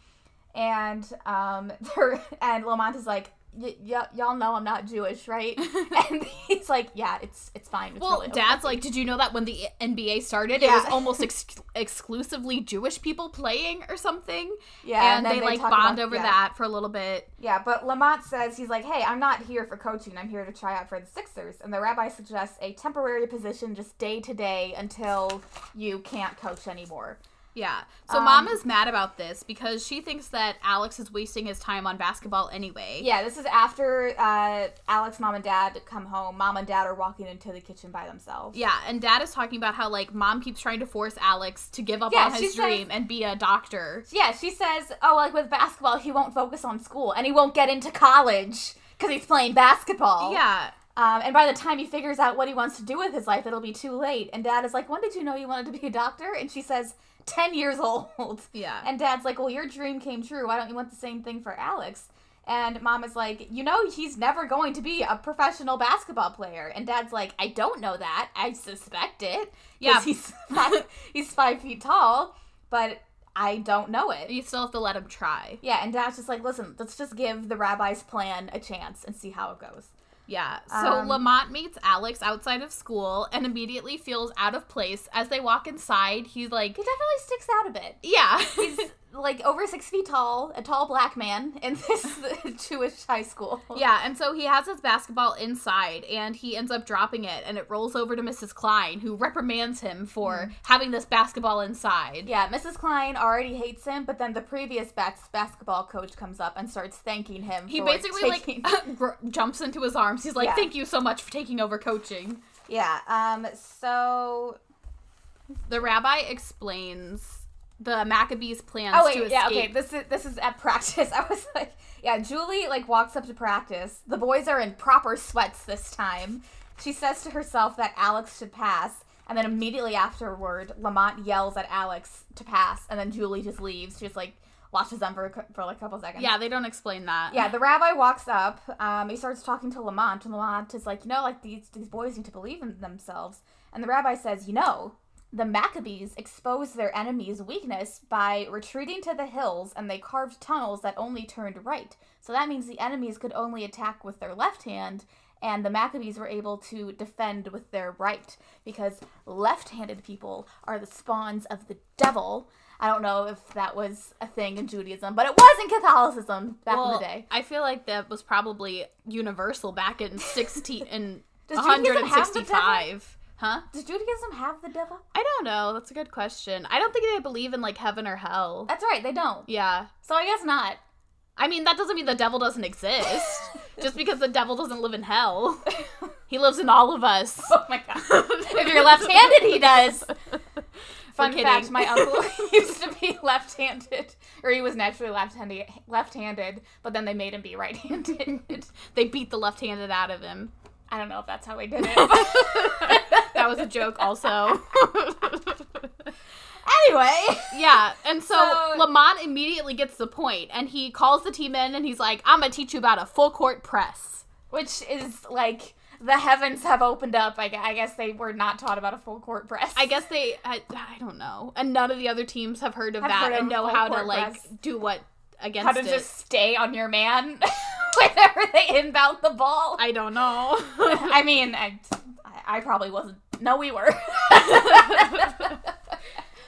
And um, [laughs] they're, and Lamont is like, y- y- "Y'all know I'm not Jewish, right?" [laughs] and he's like, "Yeah, it's it's fine." It's Well, really Dad's okay." like, did you know that when the NBA started, it was almost [laughs] ex- exclusively Jewish people playing or something? yeah, and, then they, like talk bond about- over yeah. that for a little bit. Yeah, but Lamont says he's like, hey, I'm not here for coaching. I'm here to try out for the Sixers. And the rabbi suggests a temporary position just day to day until you can't coach anymore. Yeah. So Um, mom is mad about this because she thinks that Alex is wasting his time on basketball anyway. Yeah, this is after uh, Alex, mom, and dad come home. Mom and dad are walking into the kitchen by themselves. Yeah, and dad is talking about how like mom keeps trying to force Alex to give up Yeah, on his says- dream and be a doctor. Yeah, she says, oh, like with basketball, he won't focus on school and he won't get into college because he's playing basketball. Yeah. Um, and by the time he figures out what he wants to do with his life, it'll be too late. And dad is like, when did you know you wanted to be a doctor? And she says, 10 years old. Yeah. And dad's like, well, your dream came true. Why don't you want the same thing for Alex? And mom is like, you know, he's never going to be a professional basketball player. And dad's like, I don't know that. I suspect it. Yeah. He's [laughs] five, he's five feet tall, but I don't know it. You still have to let him try. Yeah, and dad's just like, listen, let's just give the rabbi's plan a chance and see how it goes. Yeah. So Um, Lamont meets Alex outside of school and immediately feels out of place as they walk inside. He's like, He definitely sticks out a bit. yeah. He's [laughs] like over six feet tall, a tall black man in [laughs] this Jewish high school. Yeah, and so he has his basketball inside and he ends up dropping it and it rolls over to Mrs. Klein who reprimands him for having this basketball inside. Mm. Yeah, Mrs. Klein already hates him, but then the previous bas- basketball coach comes up and starts thanking him. He for basically taking- like [laughs] gr- jumps into his arms. He's like, Yeah. "Thank you so much for taking over coaching." yeah. Um. So. The rabbi explains the Maccabees' plans Oh to wait. escape. Yeah. Okay. This is this is at practice. [laughs] I was like, yeah. Julie like walks up to practice. The boys are in proper sweats this time. She says to herself that Alex should pass. And then immediately afterward, Lamont yells at Alex to pass, and then Julie just leaves. She just like watches them for, a for like a couple seconds. Yeah, they don't explain that. Yeah, the rabbi walks up. Um, he starts talking to Lamont, and Lamont is like, you know, like these these boys need to believe in themselves. And the rabbi says, you know, the Maccabees exposed their enemy's weakness by retreating to the hills, and they carved tunnels that only turned right. So that means the enemies could only attack with their left hand, and the Maccabees were able to defend with their right because left-handed people are the spawns of the devil. I don't know if that was a thing in Judaism, but it was in Catholicism back in the day. I feel like that was probably universal back in 16 in [laughs] Does Judaism have the 165. Huh? Does Judaism have the devil? I don't know. That's a good question. I don't think they believe in like heaven or hell. That's right, they don't. Yeah. So I guess not. I mean, that doesn't mean the devil doesn't exist. [laughs] just because the devil doesn't live in hell. [laughs] He lives in all of us. Oh my god. [laughs] if you're left-handed, he does. Fun fact: My uncle used to be left-handed, or he was naturally left-handed. Left-handed, but then they made him be right-handed. They beat the left-handed out of him. I don't know if that's how he did it. [laughs] [laughs] That was a joke also. [laughs] anyway, yeah, and so, So- Lamont immediately gets the point and he calls the team in and he's like, "I'm going to teach you about a full court press." which is like the heavens have opened up. I, I guess they were not taught about a full court press. I guess they I, I don't know. And none of the other teams have heard of Have that heard of and know how to court like do what against how to it. just stay on your man [laughs] whenever they inbound the ball. I don't know. [laughs] I mean, I, I probably wasn't. No, we were. [laughs]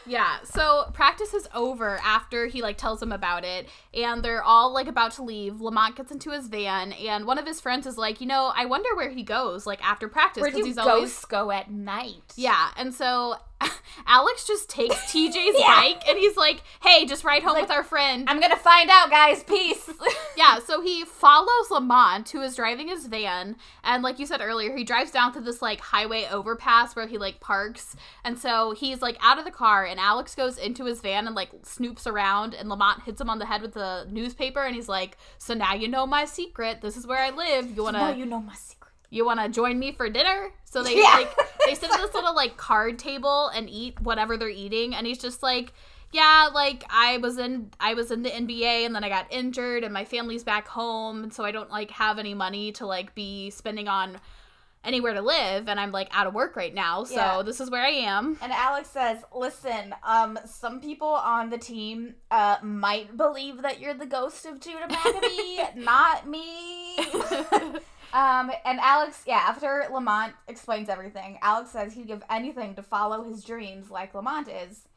Yeah, so practice is over after he like tells them about it, and they're all like about to leave. Lamont gets into his van, and one of his friends is like, you know, I wonder where he goes like after practice because he's always go at night? yeah. And so [laughs] Alex just takes [laughs] TJ's Yeah. bike, and he's like, hey, just ride home like, with our friend. I'm gonna find out, guys. Peace. [laughs] Yeah, so he follows Lamont, who is driving his van, and like you said earlier, he drives down to this like highway overpass where he like parks, and so he's like out of the car, and Alex goes into his van and like snoops around, and Lamont hits him on the head with the newspaper, and he's like, "So now you know my secret. This is where I live. You wanna now you know my secret. You wanna join me for dinner?" So they Yeah. like they sit at this little like card table and eat whatever they're eating, and he's just like yeah, like I was in I was in the NBA and then I got injured and my family's back home and so I don't like have any money to like be spending on anywhere to live and I'm like out of work right now. So Yeah. this is where I am. And Alex says, "Listen, um, some people on the team uh might believe that you're the ghost of Judah Maccabee, [laughs] not me." [laughs] [laughs] um, and Alex, yeah, after Lamont explains everything, Alex says he'd give anything to follow his dreams like Lamont is.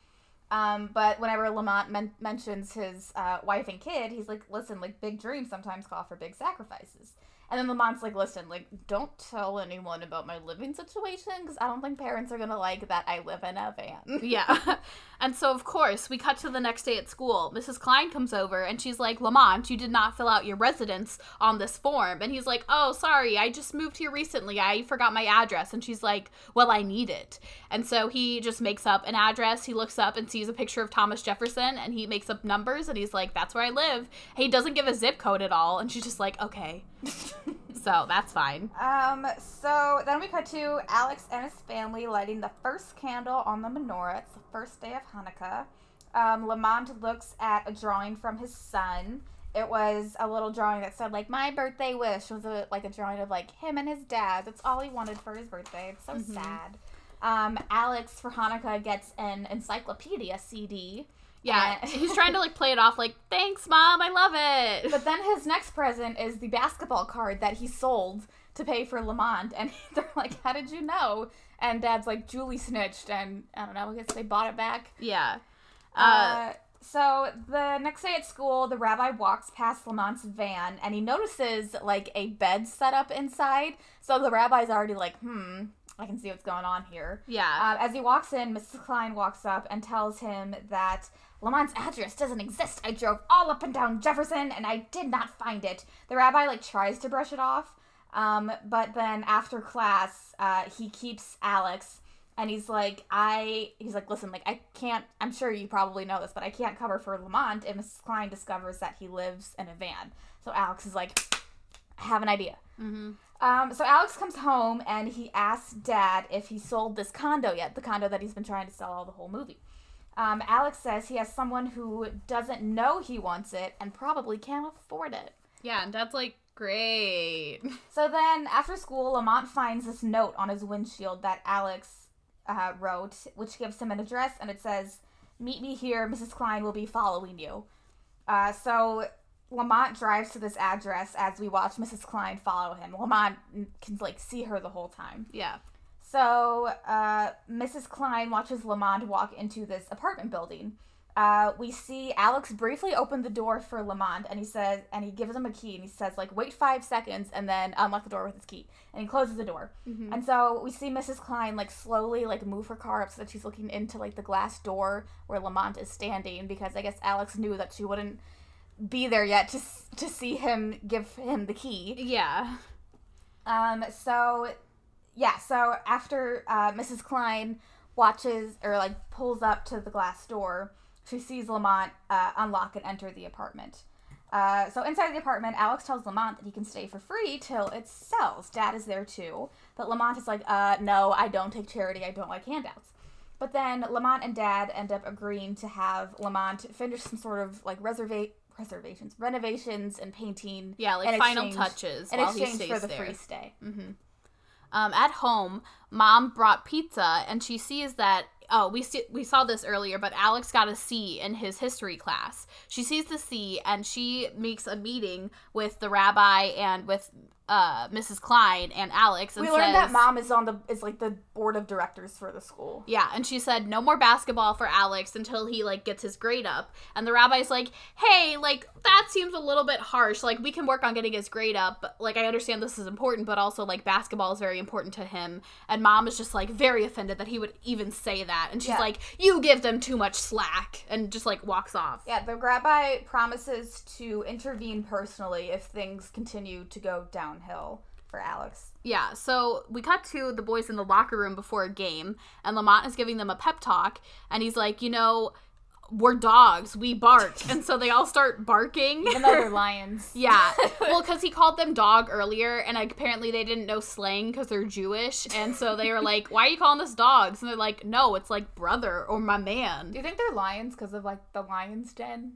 Um, but whenever Lamont men- mentions his uh, wife and kid, he's like, "Listen, like big dreams sometimes call for big sacrifices." And then Lamont's like, "Listen, like don't tell anyone about my living situation because I don't think parents are gonna like that I live in a van." [laughs] yeah. [laughs] And so, of course, we cut to the next day at school. Mrs. Klein comes over and she's like, Lamont, you did not fill out your residence on this form. And he's like, Oh, sorry, I just moved here recently. I forgot my address. And she's like, Well, I need it. And so he just makes up an address. He looks up and sees a picture of Thomas Jefferson and he makes up numbers and he's like, That's where I live. He doesn't give a zip code at all. And she's just like, Okay. [laughs] [laughs] so that's fine. Um, so then we cut to Alex and his family lighting the first candle on the menorah. It's the first day of Hanukkah. Um, Lamont looks at a drawing from his son. It was a little drawing that said like my birthday wish It was a, like a drawing of like him and his dad. That's all he wanted for his birthday. It's so sad. Um, Alex for Hanukkah gets an encyclopedia CD. Yeah. [laughs] He's trying to like play it off like, Thanks, mom. I love it. But then his next present is the basketball card that he sold to pay for Lamont, and [laughs] they're like, "How did you know?" And Dad's like, "Julie snitched," and I don't know. I guess they bought it back. yeah. Uh, Uh, so the next day at school, the rabbi walks past Lamont's van, and he notices like a bed set up inside. So the rabbi's already like, "Hmm, I can see what's going on here." yeah. Uh, as he walks in, Mrs. Klein walks up and tells him that Lamont's address doesn't exist. I drove all up and down Jefferson and I did not find it. The rabbi like tries to brush it off, um, but then after class, uh, he keeps Alex and he's like, I he's like, listen, like I can't. I'm sure you probably know this, but I can't cover for Lamont if Mrs. Klein discovers that he lives in a van. So Alex is like, I have an idea. hmm Um, so Alex comes home and he asks Dad if he sold this condo yet, the condo that he's been trying to sell all the whole movie. Um, Alex says he has someone who doesn't know he wants it and probably can't afford it. Yeah, and Dad's like, great. [laughs] So then, after school, Lamont finds this note on his windshield that Alex uh, wrote, which gives him an address, and it says, "Meet me here. Mrs. Klein will be following you." Uh, so Lamont drives to this address as we watch Mrs. Klein follow him. Lamont can like see her the whole time. Yeah. So uh, Mrs. Klein watches Lamont walk into this apartment building. Uh, we see Alex briefly open the door for Lamont, and he says, and he gives him a key, and he says, like, wait five seconds, and then unlock the door with his key, and he closes the door. Mhm. And so we see Mrs. Klein like slowly like move her car up so that she's looking into like the glass door where Lamont is standing, because I guess Alex knew that she wouldn't be there yet to to see him give him the key. Yeah. Um, so yeah, so after uh, Mrs. Klein watches or like pulls up to the glass door, she sees Lamont uh, unlock and enter the apartment. Uh, so inside the apartment, Alex tells Lamont that he can stay for free till it sells. Dad is there too, but Lamont is like, uh, no, I don't take charity. I don't like handouts. But then Lamont and Dad end up agreeing to have Lamont finish some sort of like reserva- reservations, renovations, and painting. Yeah, like final exchange- touches in while he exchange stays for the there. free stay. Um, at home, mom brought pizza, and she sees that. Oh, we see, we saw this earlier, but Alex got a C in his history class. She sees the C, and she makes a meeting with the rabbi and with uh, Mrs. Klein and Alex. And We says, learned that mom is on the is like the board of directors for the school. Yeah, and she said no more basketball for Alex until he like gets his grade up. And the rabbi's like, "Hey, like that seems a little bit harsh. Like we can work on getting his grade up. But, like I understand this is important, but also like basketball is very important to him." And mom is just like very offended that he would even say that. And she's Yeah. like, "You give them too much slack." And just like walks off. Yeah, the rabbi promises to intervene personally if things continue to go downhill for Alex. Yeah, so we cut to the boys in the locker room before a game, and Lamont is giving them a pep talk, and he's like, you know, we're dogs, we bark. and so they all start barking. Even though they're lions. [laughs] yeah. [laughs] Well, because he called them dog earlier, and like, apparently they didn't know slang because they're Jewish, and so they were like, why are you calling us dogs? And they're like, no, it's like brother or my man. Do you think they're lions because of like the lion's den?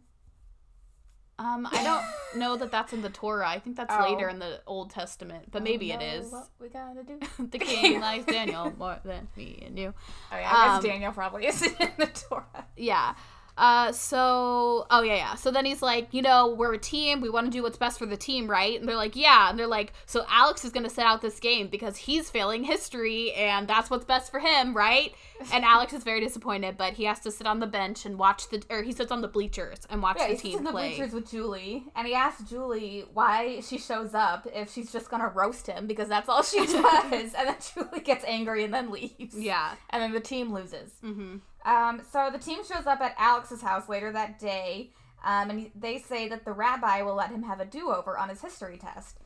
Um, I don't know that that's in the Torah. I think that's Oh. later in the Old Testament, but maybe it is. What we gotta do? [laughs] the [laughs] king likes Daniel more than me and you. Oh yeah, I guess Um, Daniel probably isn't [laughs] in the Torah. Yeah. Uh, so, oh yeah, yeah. So then he's like, you know, we're a team. We want to do what's best for the team, right? And they're like, yeah. And they're like, so Alex is going to sit out this game because he's failing history and that's what's best for him, right? And [laughs] Alex is very disappointed, but he has to sit on the bench and watch the, or he sits on the bleachers and watch Yeah, the he's team in the play. bleachers with Julie, and he asks Julie why she shows up if she's just gonna roast him because that's all she [laughs] does. and then Julie gets angry and then leaves. Yeah. And then the team loses. Mm-hmm. Um, so the team shows up at Alex's house later that day, um, and they say that the rabbi will let him have a do-over on his history test.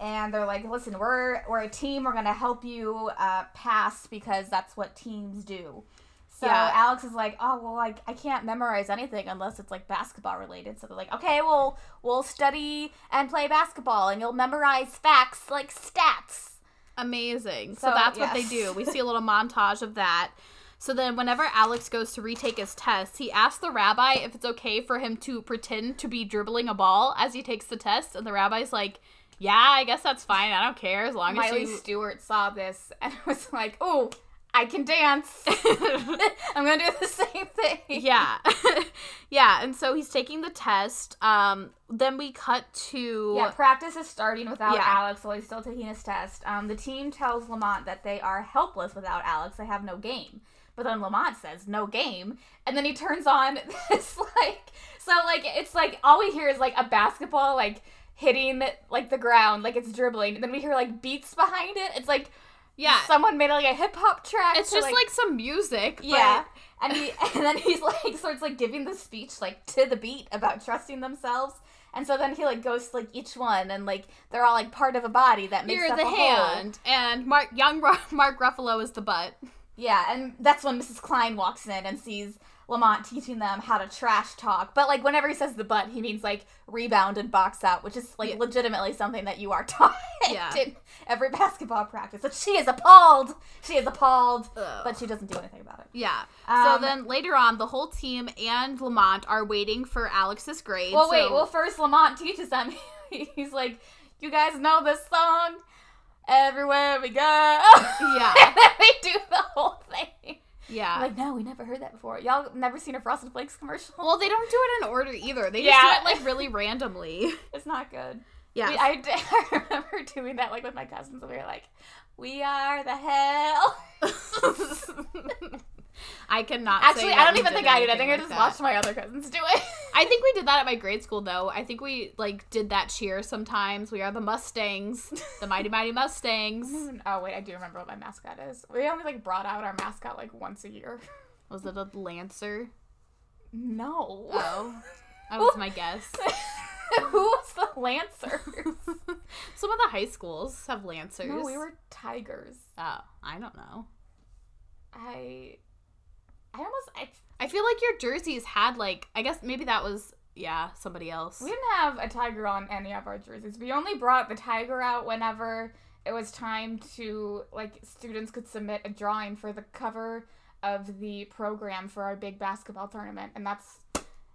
And they're like, "Listen, we're we're a team. We're gonna help you uh, pass because that's what teams do." So Yeah. Alex is like, "Oh well, like I can't memorize anything unless it's like basketball related." So they're like, "Okay, well we'll study and play basketball, and you'll memorize facts like stats." Amazing. So, So, that's what they do. We see a [laughs] little montage of that. So then, whenever Alex goes to retake his test, he asks the rabbi if it's okay for him to pretend to be dribbling a ball as he takes the test, and the rabbi's like, "Yeah, I guess that's fine. I don't care as long Miley as you." [laughs] Stewart saw this and [laughs] was like, "Oh, I can dance. [laughs] I'm gonna do the same thing." yeah, yeah. And so he's taking the test. Um, then we cut to Yeah, practice is starting without Yeah. Alex while he's still taking his test. Um, the team tells Lamont that they are helpless without Alex. They have no game. But then Lamont says, no game. And then he turns on [laughs] this, like, so, like, it's like all we hear is, like, a basketball, like, hitting, like, the ground, like it's dribbling. And then we hear, like, beats behind it. It's like yeah. someone made, like, a hip hop track. It's just like, some music. but- yeah. And he [laughs] and then he's like starts like giving the speech like to the beat about trusting themselves. And so then he like goes to like each one and like they're all like part of a body that makes You're up the a whole. hand, and Mark young Mark Ruffalo is the butt. Yeah, and that's when Mrs. Klein walks in and sees Lamont teaching them how to trash talk. But like whenever he says the butt, he means like rebound and box out, which is like Yeah. legitimately something that you are [laughs] taught Yeah. in every basketball practice. But she is appalled. She is appalled, Ugh. but she doesn't do anything about it. Yeah. so Um, then later on, the whole team and Lamont are waiting for Alex's grade. Well, wait. Well, first Lamont teaches them. [laughs] He's like, "You guys know this song? Everywhere we go." Yeah. [laughs] they do the whole thing. yeah. I'm like, no, we never heard that before. Y'all never seen a Frosted Flakes commercial? well, they don't do it in order either. They just Yeah. do it like really randomly. [laughs] It's not good. Yeah. [laughs] I remember doing that like with my cousins. and We were like, "We are the hell." [laughs] I cannot. Actually, I don't even think I did. I think I just that. watched my other cousins do it. [laughs] I think we did that at my grade school though. I think we like did that cheer sometimes. We are the Mustangs, the mighty mighty [laughs] Mustangs. oh wait, I do remember what my mascot is. We only like brought out our mascot like once a year. Was it a lancer? No. Oh, that was my guess. [laughs] Who was the Lancers? [laughs] Some of the high schools have lancers. no, we were tigers. Oh, I don't know. I, I almost I I feel like your jerseys had like I guess maybe that was yeah somebody else. we didn't have a tiger on any of our jerseys. We only brought the tiger out whenever it was time to like students could submit a drawing for the cover of the program for our big basketball tournament, and that's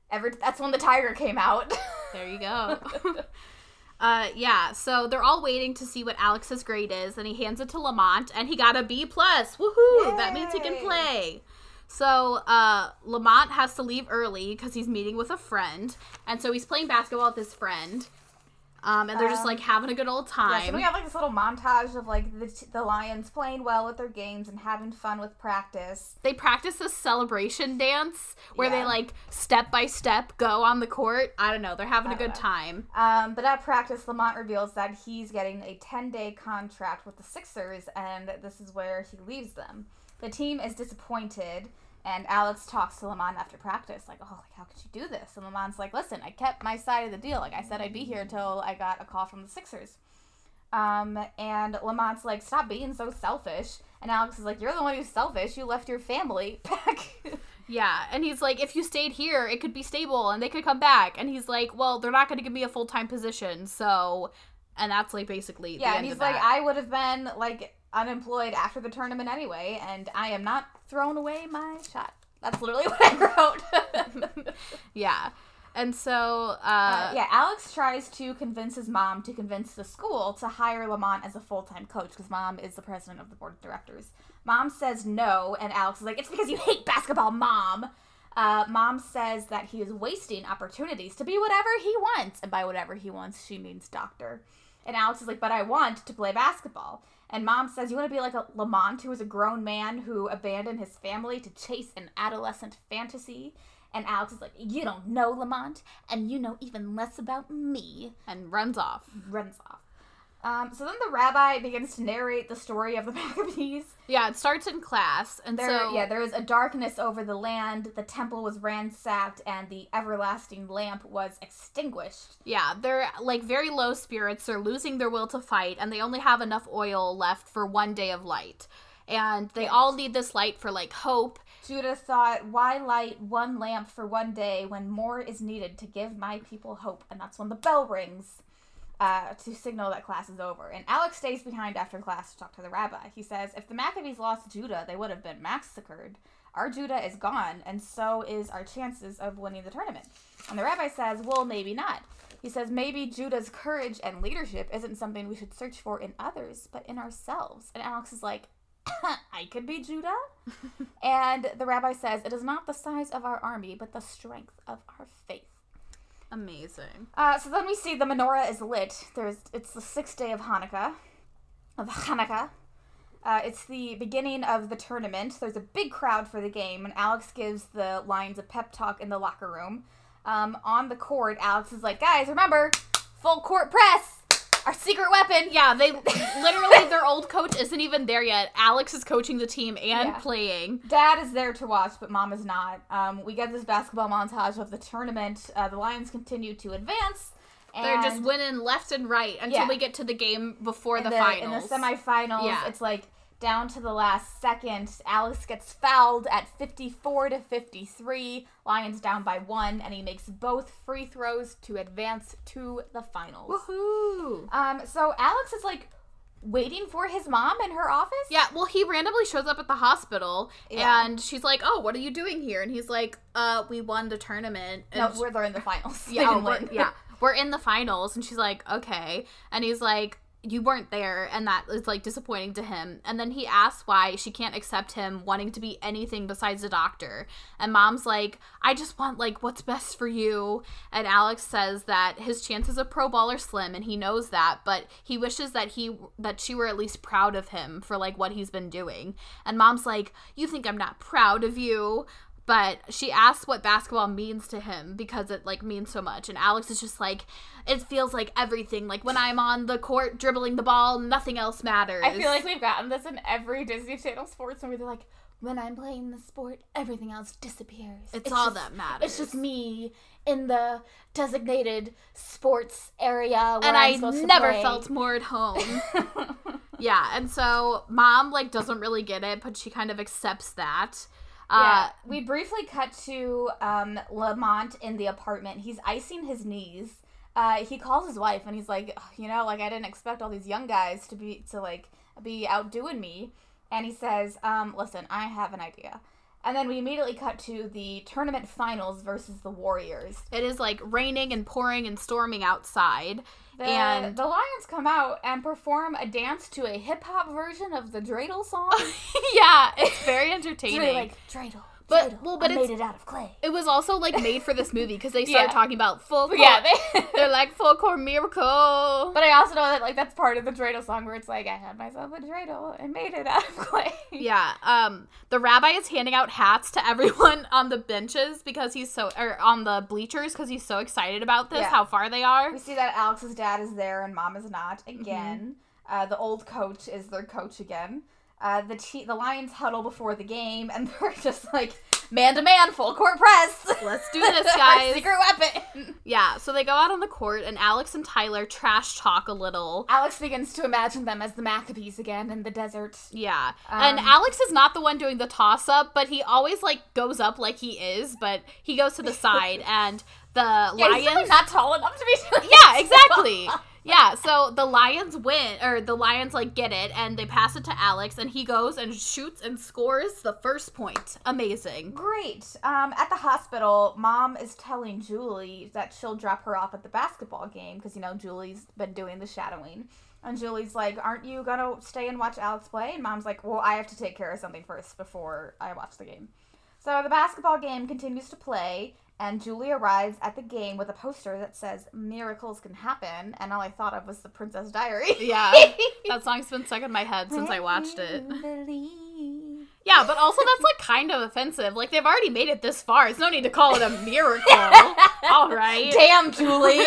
every that's when the tiger came out. [laughs] There you go. [laughs] uh, yeah. So they're all waiting to see what Alex's grade is, and he hands it to Lamont, and he got a B plus. Woohoo! That means he can play. So uh, Lamont has to leave early because he's meeting with a friend, and so he's playing basketball with his friend. Um, and they're just Um, like having a good old Yeah, time. so we have like this little montage of like the, the Lions playing well with their games and having fun with practice. they practice this celebration dance where they like step by step go on the court. I don't know. They're having a I don't good know. time. Um, but at practice, Lamont reveals that he's getting a 10 day contract with the Sixers, and this is where he leaves them. The team is disappointed, and Alex talks to Lamont after practice, like, oh, like, how could you do this? And Lamont's like, listen, I kept my side of the deal. Like, I said I'd be here until I got a call from the Sixers. Um, and Lamont's like, stop being so selfish. And Alex is like, you're the one who's selfish. You left your family [laughs] back. Yeah, and he's like, if you stayed here, it could be stable and they could come back. And he's like, well, they're not going to give me a full time position, so, and that's like basically the Yeah, and he's like. I would have been like unemployed after the tournament anyway, and I am not throwing away my shot. That's literally [laughs] what I wrote. [laughs] yeah, and so, uh, Uh, yeah, Alex tries to convince his mom to convince the school to hire Lamont as a full time coach because mom is the president of the board of directors. Mom says no, and Alex is like, It's because you hate basketball, mom. Uh, mom says that he is wasting opportunities to be whatever he wants. And by whatever he wants, she means doctor. And Alex is like, But I want to play basketball. And mom says, You want to be like a Lamont, who is a grown man who abandoned his family to chase an adolescent fantasy? And Alex is like, You don't know Lamont, and you know even less about me. and runs off. Runs off. Um, so then the rabbi begins to narrate the story of the [laughs] Maccabees. Yeah, it starts in class, and There, so, yeah, there was a darkness over the land, the temple was ransacked, and the everlasting lamp was extinguished. yeah, they're like very low spirits. They're losing their will to fight, and they only have enough oil left for one day of light. And they Yeah. all need this light for like hope. Judah thought, Why light one lamp for one day when more is needed to give my people hope? And that's when the bell rings uh, to signal that class is over. And Alex stays behind after class to talk to the rabbi. He says, If the Maccabees lost Judah, they would have been massacred. Our Judah is gone, and so is our chances of winning the tournament. And the rabbi says, Well, maybe not. He says, Maybe Judah's courage and leadership isn't something we should search for in others, but in ourselves. And Alex is like, [laughs] I could be Judah? [laughs] and the rabbi says, It is not the size of our army, but the strength of our faith. Amazing. Uh, so then we see the menorah is lit. There's it's the sixth day of Hanukkah, of Hanukkah. Uh, it's the beginning of the tournament. There's a big crowd for the game, and Alex gives the Lions a pep talk in the locker room. Um, on the court, Alex is like, "Guys, remember, full court press, our secret weapon." Yeah, they [laughs] literally their old coach isn't even there yet. Alex is coaching the team and Yeah. playing. Dad is there to watch, but mom is not. Um, we get this basketball montage of the tournament. Uh, the Lions continue to advance. And They're just winning left and right until Yeah. we get to the game before in the, the, finals. in the semifinals. Yeah. It's like down to the last second. Alex gets fouled at 54 to 53. Lions down by one, and he makes both free throws to advance to the finals. Woohoo! Um, so Alex is like waiting for his mom in her office. Yeah, well, he randomly shows up at the hospital, Yeah. and she's like, "Oh, what are you doing here?" And he's like, "Uh, we won the tournament." And No, we're they're in the finals. [laughs] Yeah, oh, we're, yeah, [laughs] we're in the finals, and she's like, "Okay," and he's like. You weren't there, and that is like disappointing to him. And then he asks why she can't accept him wanting to be anything besides a doctor. And mom's like, I just want like what's best for you. And Alex says that his chances of pro ball are slim, and he knows that, but he wishes that he that she were at least proud of him for like what he's been doing. And mom's like, You think I'm not proud of you? But she asks what basketball means to him because it like means so much and alex is just like it feels like everything like when i'm on the court dribbling the ball nothing else matters I feel like we've gotten this in every Disney Channel sports movie. They're like, when I'm playing the sport, everything else disappears. It's all just- that matters. It's just me in the designated sports area where and I'm i supposed to never felt more at home [laughs] yeah and so mom like doesn't really get it but she kind of accepts that Yeah, uh we briefly cut to um, Lamont in the apartment. He's icing his knees. Uh, he calls his wife and he's like, you know, like I didn't expect all these young guys to be to like be outdoing me. And he says, um, listen, I have an idea. And then we immediately cut to the tournament finals versus the Warriors. it is like raining and pouring and storming outside The, and the Lions come out and perform a dance to a hip hop version of the Dreidel song. [laughs] yeah it's very It's entertaining really like Dreidel. But- Dreidel, well, but I it's- made it out of clay. It was also like made for this movie because they started Yeah. talking about full court. Yeah, they, [laughs] They're like full court miracle. But I also know that like that's part of the dreidel song where it's like I had myself a dreidel and made it out of clay. [laughs] yeah, um, the rabbi is handing out hats to everyone [laughs] on the benches because he's so, or on the bleachers because he's so excited about this. Yeah. How far they are. We see that Alex's dad is there and mom is not again. Uh, the old coach is their coach again. Uh, the te- the Lions huddle before the game and [laughs] they're just like man to man, full court press. Let's do [laughs] this, guys. secret weapon. Yeah, so they go out on the court and Alex and Tyler trash talk a little. Alex begins to imagine them as the Maccabees again in the desert. Yeah. and Um, Alex is not the one doing the toss up, but he always like goes up like he is, but he goes to the [laughs] side and the Yeah, Lions he's not tall enough to be Yeah, exactly. Yeah, so the Lions win, or the Lions like get it, and they pass it to Alex, and he goes and shoots and scores the first point. Amazing. Great. Um, at the hospital, mom is telling Julie that she'll drop her off at the basketball game because, you know, Julie's been doing the shadowing. And Julie's like, Aren't you going to stay and watch Alex play? And mom's like, Well, I have to take care of something first before I watch the game. So the basketball game continues to play, and Julie arrives at the game with a poster that says, Miracles can happen. And all I thought of was the Princess Diary. [laughs] Yeah, [laughs] that song's been stuck in my head since I watched it. [laughs] Believe. Yeah, but also that's like kind of offensive. Like they've already made it this far. It's no need to call it a miracle. All right. Damn, Julie.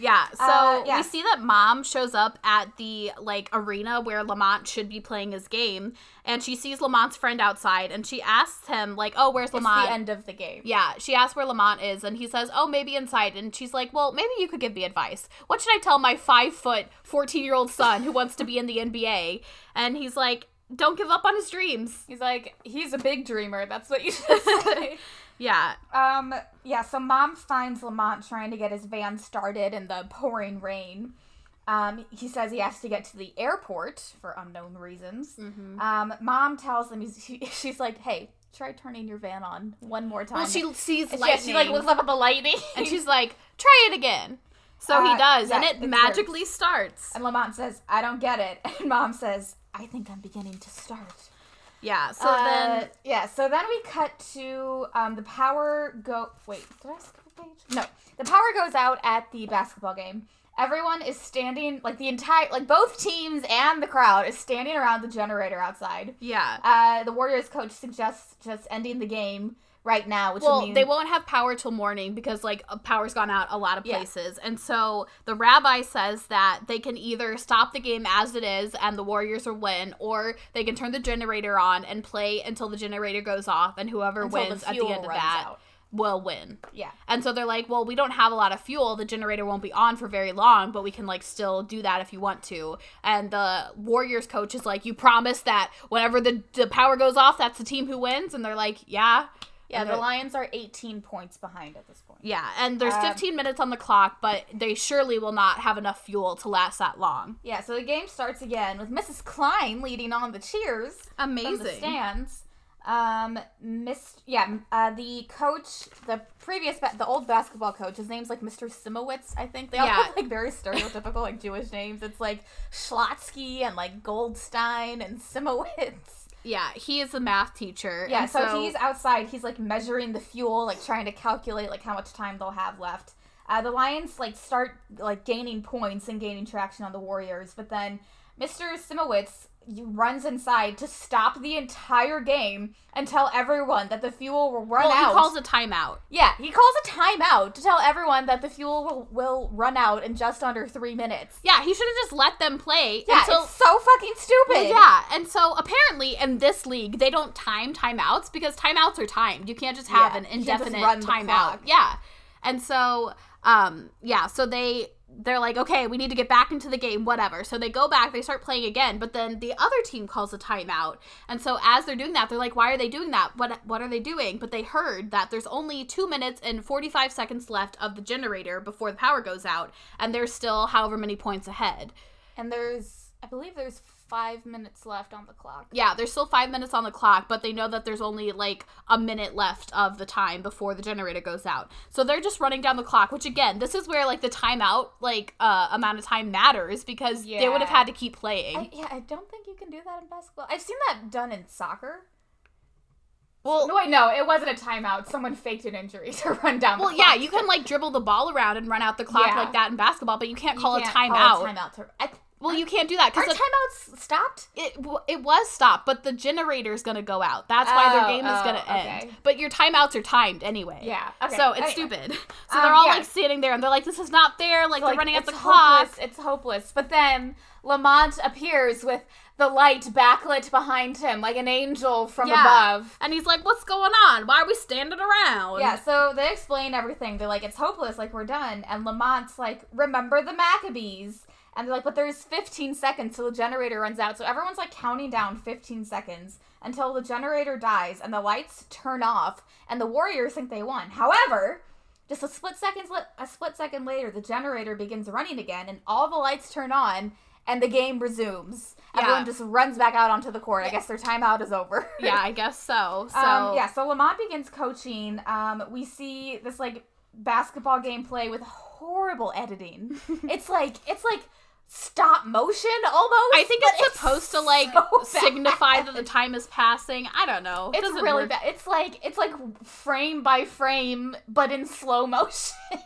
Yeah, so Uh, yeah. we see that mom shows up at the like arena where Lamont should be playing his game, and she sees Lamont's friend outside, and she asks him like, "Oh, where's it's Lamont?" the end of the game. Yeah, she asks where Lamont is, and he says, "Oh, maybe inside." And she's like, "Well, maybe you could give me advice. What should I tell my five foot, fourteen year old son who wants to be in the NBA?" And he's like, "Don't give up on his dreams." He's like, he's a big dreamer. That's what you should [laughs] say. Yeah, um, yeah, so mom finds Lamont trying to get his van started in the pouring rain. Um, he says he has to get to the airport for unknown reasons. Mm-hmm. Um, mom tells him, he's, she, [laughs] she's like, hey, try turning your van on one more time. well, she sees And she, lightning, she like looks up at the lightning. and she's like, "Try it again." So Uh, he does, and yeah, it it magically starts. and Lamont says, I don't get it. [laughs] And mom says, I think I'm beginning to start. Yeah. So Uh, then, yeah, so then we cut to um, the power go. Wait, did I skip a page? No, the power goes out at the basketball game. Everyone is standing, like the entire, like both teams and the crowd is standing around the generator outside. yeah. Uh, the Warriors coach suggests just ending the game right now, which Well, mean they won't have power till morning because like power's gone out a lot of Yeah. places. And so the rabbi says that they can either stop the game as it is and the Warriors will win or they can turn the generator on and play until the generator goes off and whoever until wins the at the end of that out. will win. Yeah. And so they're like, well, we don't have a lot of fuel. The generator won't be on for very long, but we can like still do that if you want to. And the Warriors coach is like, you promise that whenever the, the power goes off, that's the team who wins. And they're like, yeah. Yeah, the Lions are 18 points behind at this point. Yeah, and there's Um, 15 minutes on the clock, but they surely will not have enough fuel to last that long. Yeah, so the game starts again with Mrs. Klein leading on the cheers from the Amazing. stands. Um, Miss, yeah, uh, the coach, the previous, ba- the old basketball coach, his name's like Mr. Simowitz, I think. They all Yeah. have like very stereotypical like Jewish names. It's like Schlotsky and like Goldstein and Simowitz. Yeah, he is a math teacher. Yeah, and so, he's outside. He's like measuring the fuel, like trying to calculate like how much time they'll have left. Uh, the Lions like start like gaining points and gaining traction on the Warriors, but then Mr. Simowitz runs inside to stop the entire game and tell everyone that the fuel will run well, out. he calls a timeout. yeah, he calls a timeout to tell everyone that the fuel will, will run out in just under three minutes. Yeah, he should have just let them play Yeah, until it's so fucking stupid. Well, yeah, and so apparently in this league they don't time timeouts because timeouts are timed. You can't just have Yeah, an you can't just indefinite timeout. Yeah, and so um yeah, so they they're like, okay, we need to get back into the game, whatever. So they go back, they start playing again, but then the other team calls a timeout, and so as they're doing that, they're like, why are they doing that? What what are they doing? But they heard that there's only two minutes and forty five seconds left of the generator before the power goes out, and they're still however many points ahead. And there's, I believe there's five minutes left on the clock. Yeah, there's still five minutes on the clock, but they know that there's only like a minute left of the time before the generator goes out. So they're just running down the clock, which again, this is where like the timeout like uh amount of time matters because they would have had to keep playing. I, yeah, I don't think you can do that in basketball. I've seen that done in soccer. well, No, wait, no, it wasn't a timeout. Someone faked an injury [laughs] to run down. the well, yeah, you can like dribble the ball around and run out the clock Yeah. like that in basketball, but you can't You call can't a timeout. timeout to. I, Well, you can't do that because timeouts stopped? it it was stopped, but the generator's gonna go out. That's why their Oh, game is oh, gonna okay. end. But your timeouts are timed anyway. Yeah. Okay. So it's anyway. stupid. [laughs] So Um, they're all yeah. like standing there and they're like, "This is not fair!" Like they're running at it's the clock. hopeless. It's hopeless. But then Lamont appears with the light backlit behind him, like an angel from Yeah. above. And he's like, "What's going on? Why are we standing around?" Yeah, so they explain everything. They're like, it's hopeless, like we're done. And Lamont's like, remember the Maccabees. And they're like, but there's 15 seconds till the generator runs out. So everyone's like counting down 15 seconds until the generator dies and the lights turn off. And the Warriors think they won. However, just a split seconds a split second later, the generator begins running again, and all the lights turn on, and the game resumes. Yeah. Everyone just runs back out onto the court. I guess their timeout is over. [laughs] Yeah, I guess so. So Um, yeah, so Lamont begins coaching. Um, we see this like basketball gameplay with horrible editing. [laughs] it's like it's like stop motion almost. I think but it's supposed to like [laughs] so signify that the time is passing. I don't know. It It's really work. bad. It's like it's like frame by frame, but in slow motion. [laughs]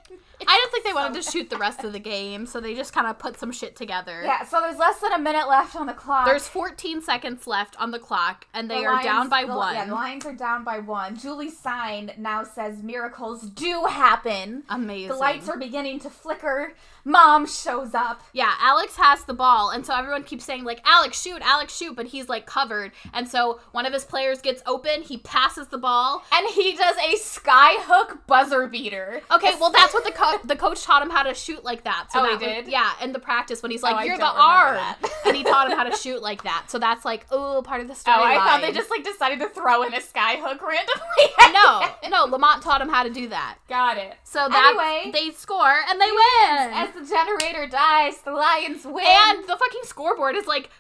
I didn't think they wanted to shoot the rest of the game, so they just kind of put some shit together. yeah, so there's less than a minute left on the clock. There's 14 seconds left on the clock, and they The are Lions- down by the- one. Yeah, the Lions are down by one. Julie Sign now says miracles do happen. Amazing. The lights are beginning to flicker. Mom shows up. Yeah, Alex has the ball, and so everyone keeps saying like Alex shoot, Alex shoot, but he's like covered, and so one of his players gets open, he passes the ball. and he does a skyhook buzzer beater. Okay, well that's what the co- the coach taught him how to shoot like that. So Oh, he that would- did? yeah, in the practice when he's Oh, like, I "You're the arm," and he taught him how to shoot like that. So that's like, oh, part of the [laughs] Oh, story. I thought they just like decided to throw in a skyhook randomly. [laughs] no, [laughs] no. Lamont taught him how to do that. got it. So that Anyway. they score and they win. As the generator dies, the Lions win. and the fucking scoreboard is like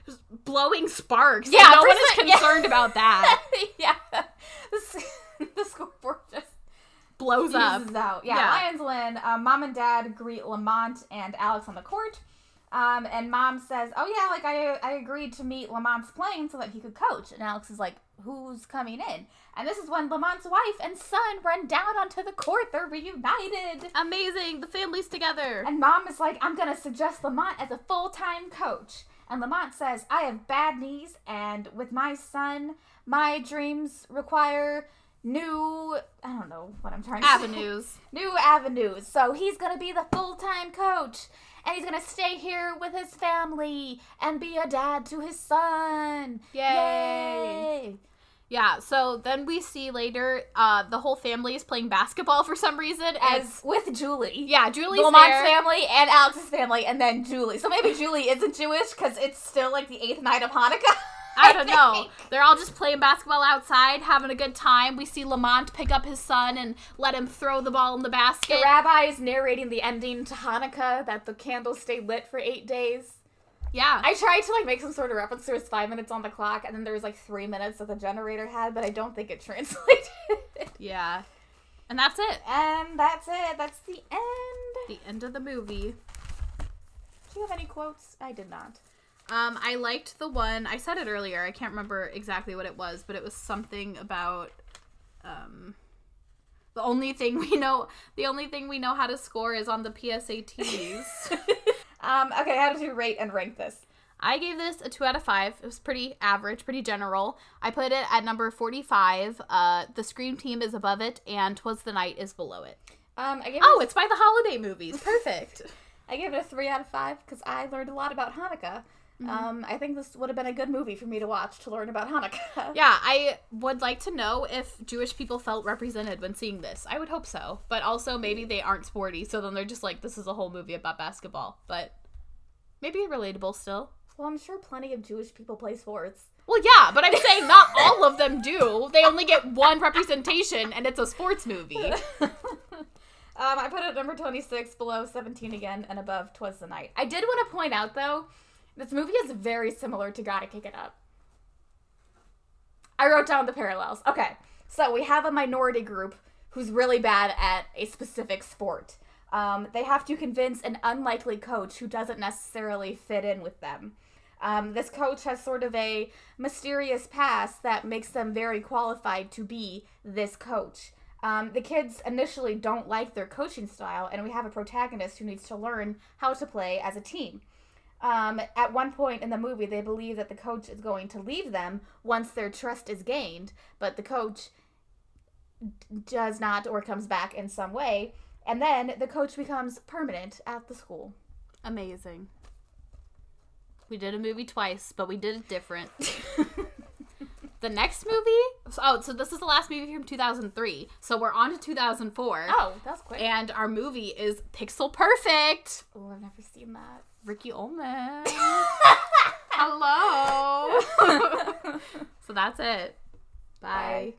blowing sparks. Yeah, no one is some- yeah. concerned about that. yeah, the, the scoreboard just Blows up. out. Yeah, Yeah. Lions win. Um, Mom and Dad greet Lamont and Alex on the court. Um, and Mom says, "Oh yeah, like I I agreed to meet Lamont's plane so that he could coach." And Alex is like, "Who's coming in?" And this is when Lamont's wife and son run down onto the court. They're reunited. Amazing. The family's together. And Mom is like, "I'm gonna suggest Lamont as a full time coach." And Lamont says, "I have bad knees, and with my son, my dreams require." New, I don't know what I'm trying to say Avenues. [laughs] new avenues. So he's gonna be the full time coach, and he's gonna stay here with his family and be a dad to his son. Yay. Yay! Yeah, so then we see later uh the whole family is playing basketball for some reason. As with Julie. yeah, Julie's Lamont's there. family and Alex's family, and then Julie. So maybe Julie isn't Jewish because it's still like the eighth night of Hanukkah. [laughs] I don't know. They're all just playing basketball outside, having a good time. We see Lamont pick up his son and let him throw the ball in the basket. The rabbi is narrating the ending to Hanukkah that the candles stayed lit for eight days. yeah. I tried to like make some sort of reference. There was five minutes on the clock, and then there was like three minutes that the generator had, but I don't think it [laughs] translated. yeah. And that's it. and that's it. That's the end. The end of the movie. Do you have any quotes? I did not. Um, I liked the one I said it earlier. I can't remember exactly what it was, but it was something about um the only thing [laughs] we know the only thing we know how to score is on the PSATs. [laughs] Um, okay, how did you rate and rank this? I gave this a two out of five. It was pretty average, pretty general. I put it at number forty-five. Uh, the Scream team is above it, and Twas the Night is below it. Um, I gave Oh, it's by the holiday movies. [laughs] Perfect. I gave it a three out of five because I learned a lot about Hanukkah. Um, I think this would have been a good movie for me to watch to learn about Hanukkah. [laughs] yeah, I would like to know if Jewish people felt represented when seeing this. I would hope so, but also maybe they aren't sporty, so then they're just like, this is a whole movie about basketball. But maybe relatable still. Well, I'm sure plenty of Jewish people play sports. Well, yeah, but I'm saying not [laughs] all of them do. They only get one representation, and it's a sports movie. [laughs] um, I put it at number 26, below 17 again, and above Twas the Night. I did want to point out, though, this movie is very similar to Gotta Kick It Up. I wrote down the parallels. Okay, so we have a minority group who's really bad at a specific sport. Um, they have to convince an unlikely coach who doesn't necessarily fit in with them. Um, this coach has sort of a mysterious past that makes them very qualified to be this coach. Um, the kids initially don't like their coaching style, and we have a protagonist who needs to learn how to play as a team. Um, at one point in the movie, they believe that the coach is going to leave them once their trust is gained, but the coach d- does not or comes back in some way, and then the coach becomes permanent at the school. Amazing. We did a movie twice, but we did it different. [laughs] the next movie, oh, so this is the last movie from 2003. So we're on to 2004. Oh, that's quick. And our movie is Pixel Perfect. oh, I've never seen that. Ricky Ullman. [laughs] Hello. [laughs] [laughs] so that's it. Bye. Bye.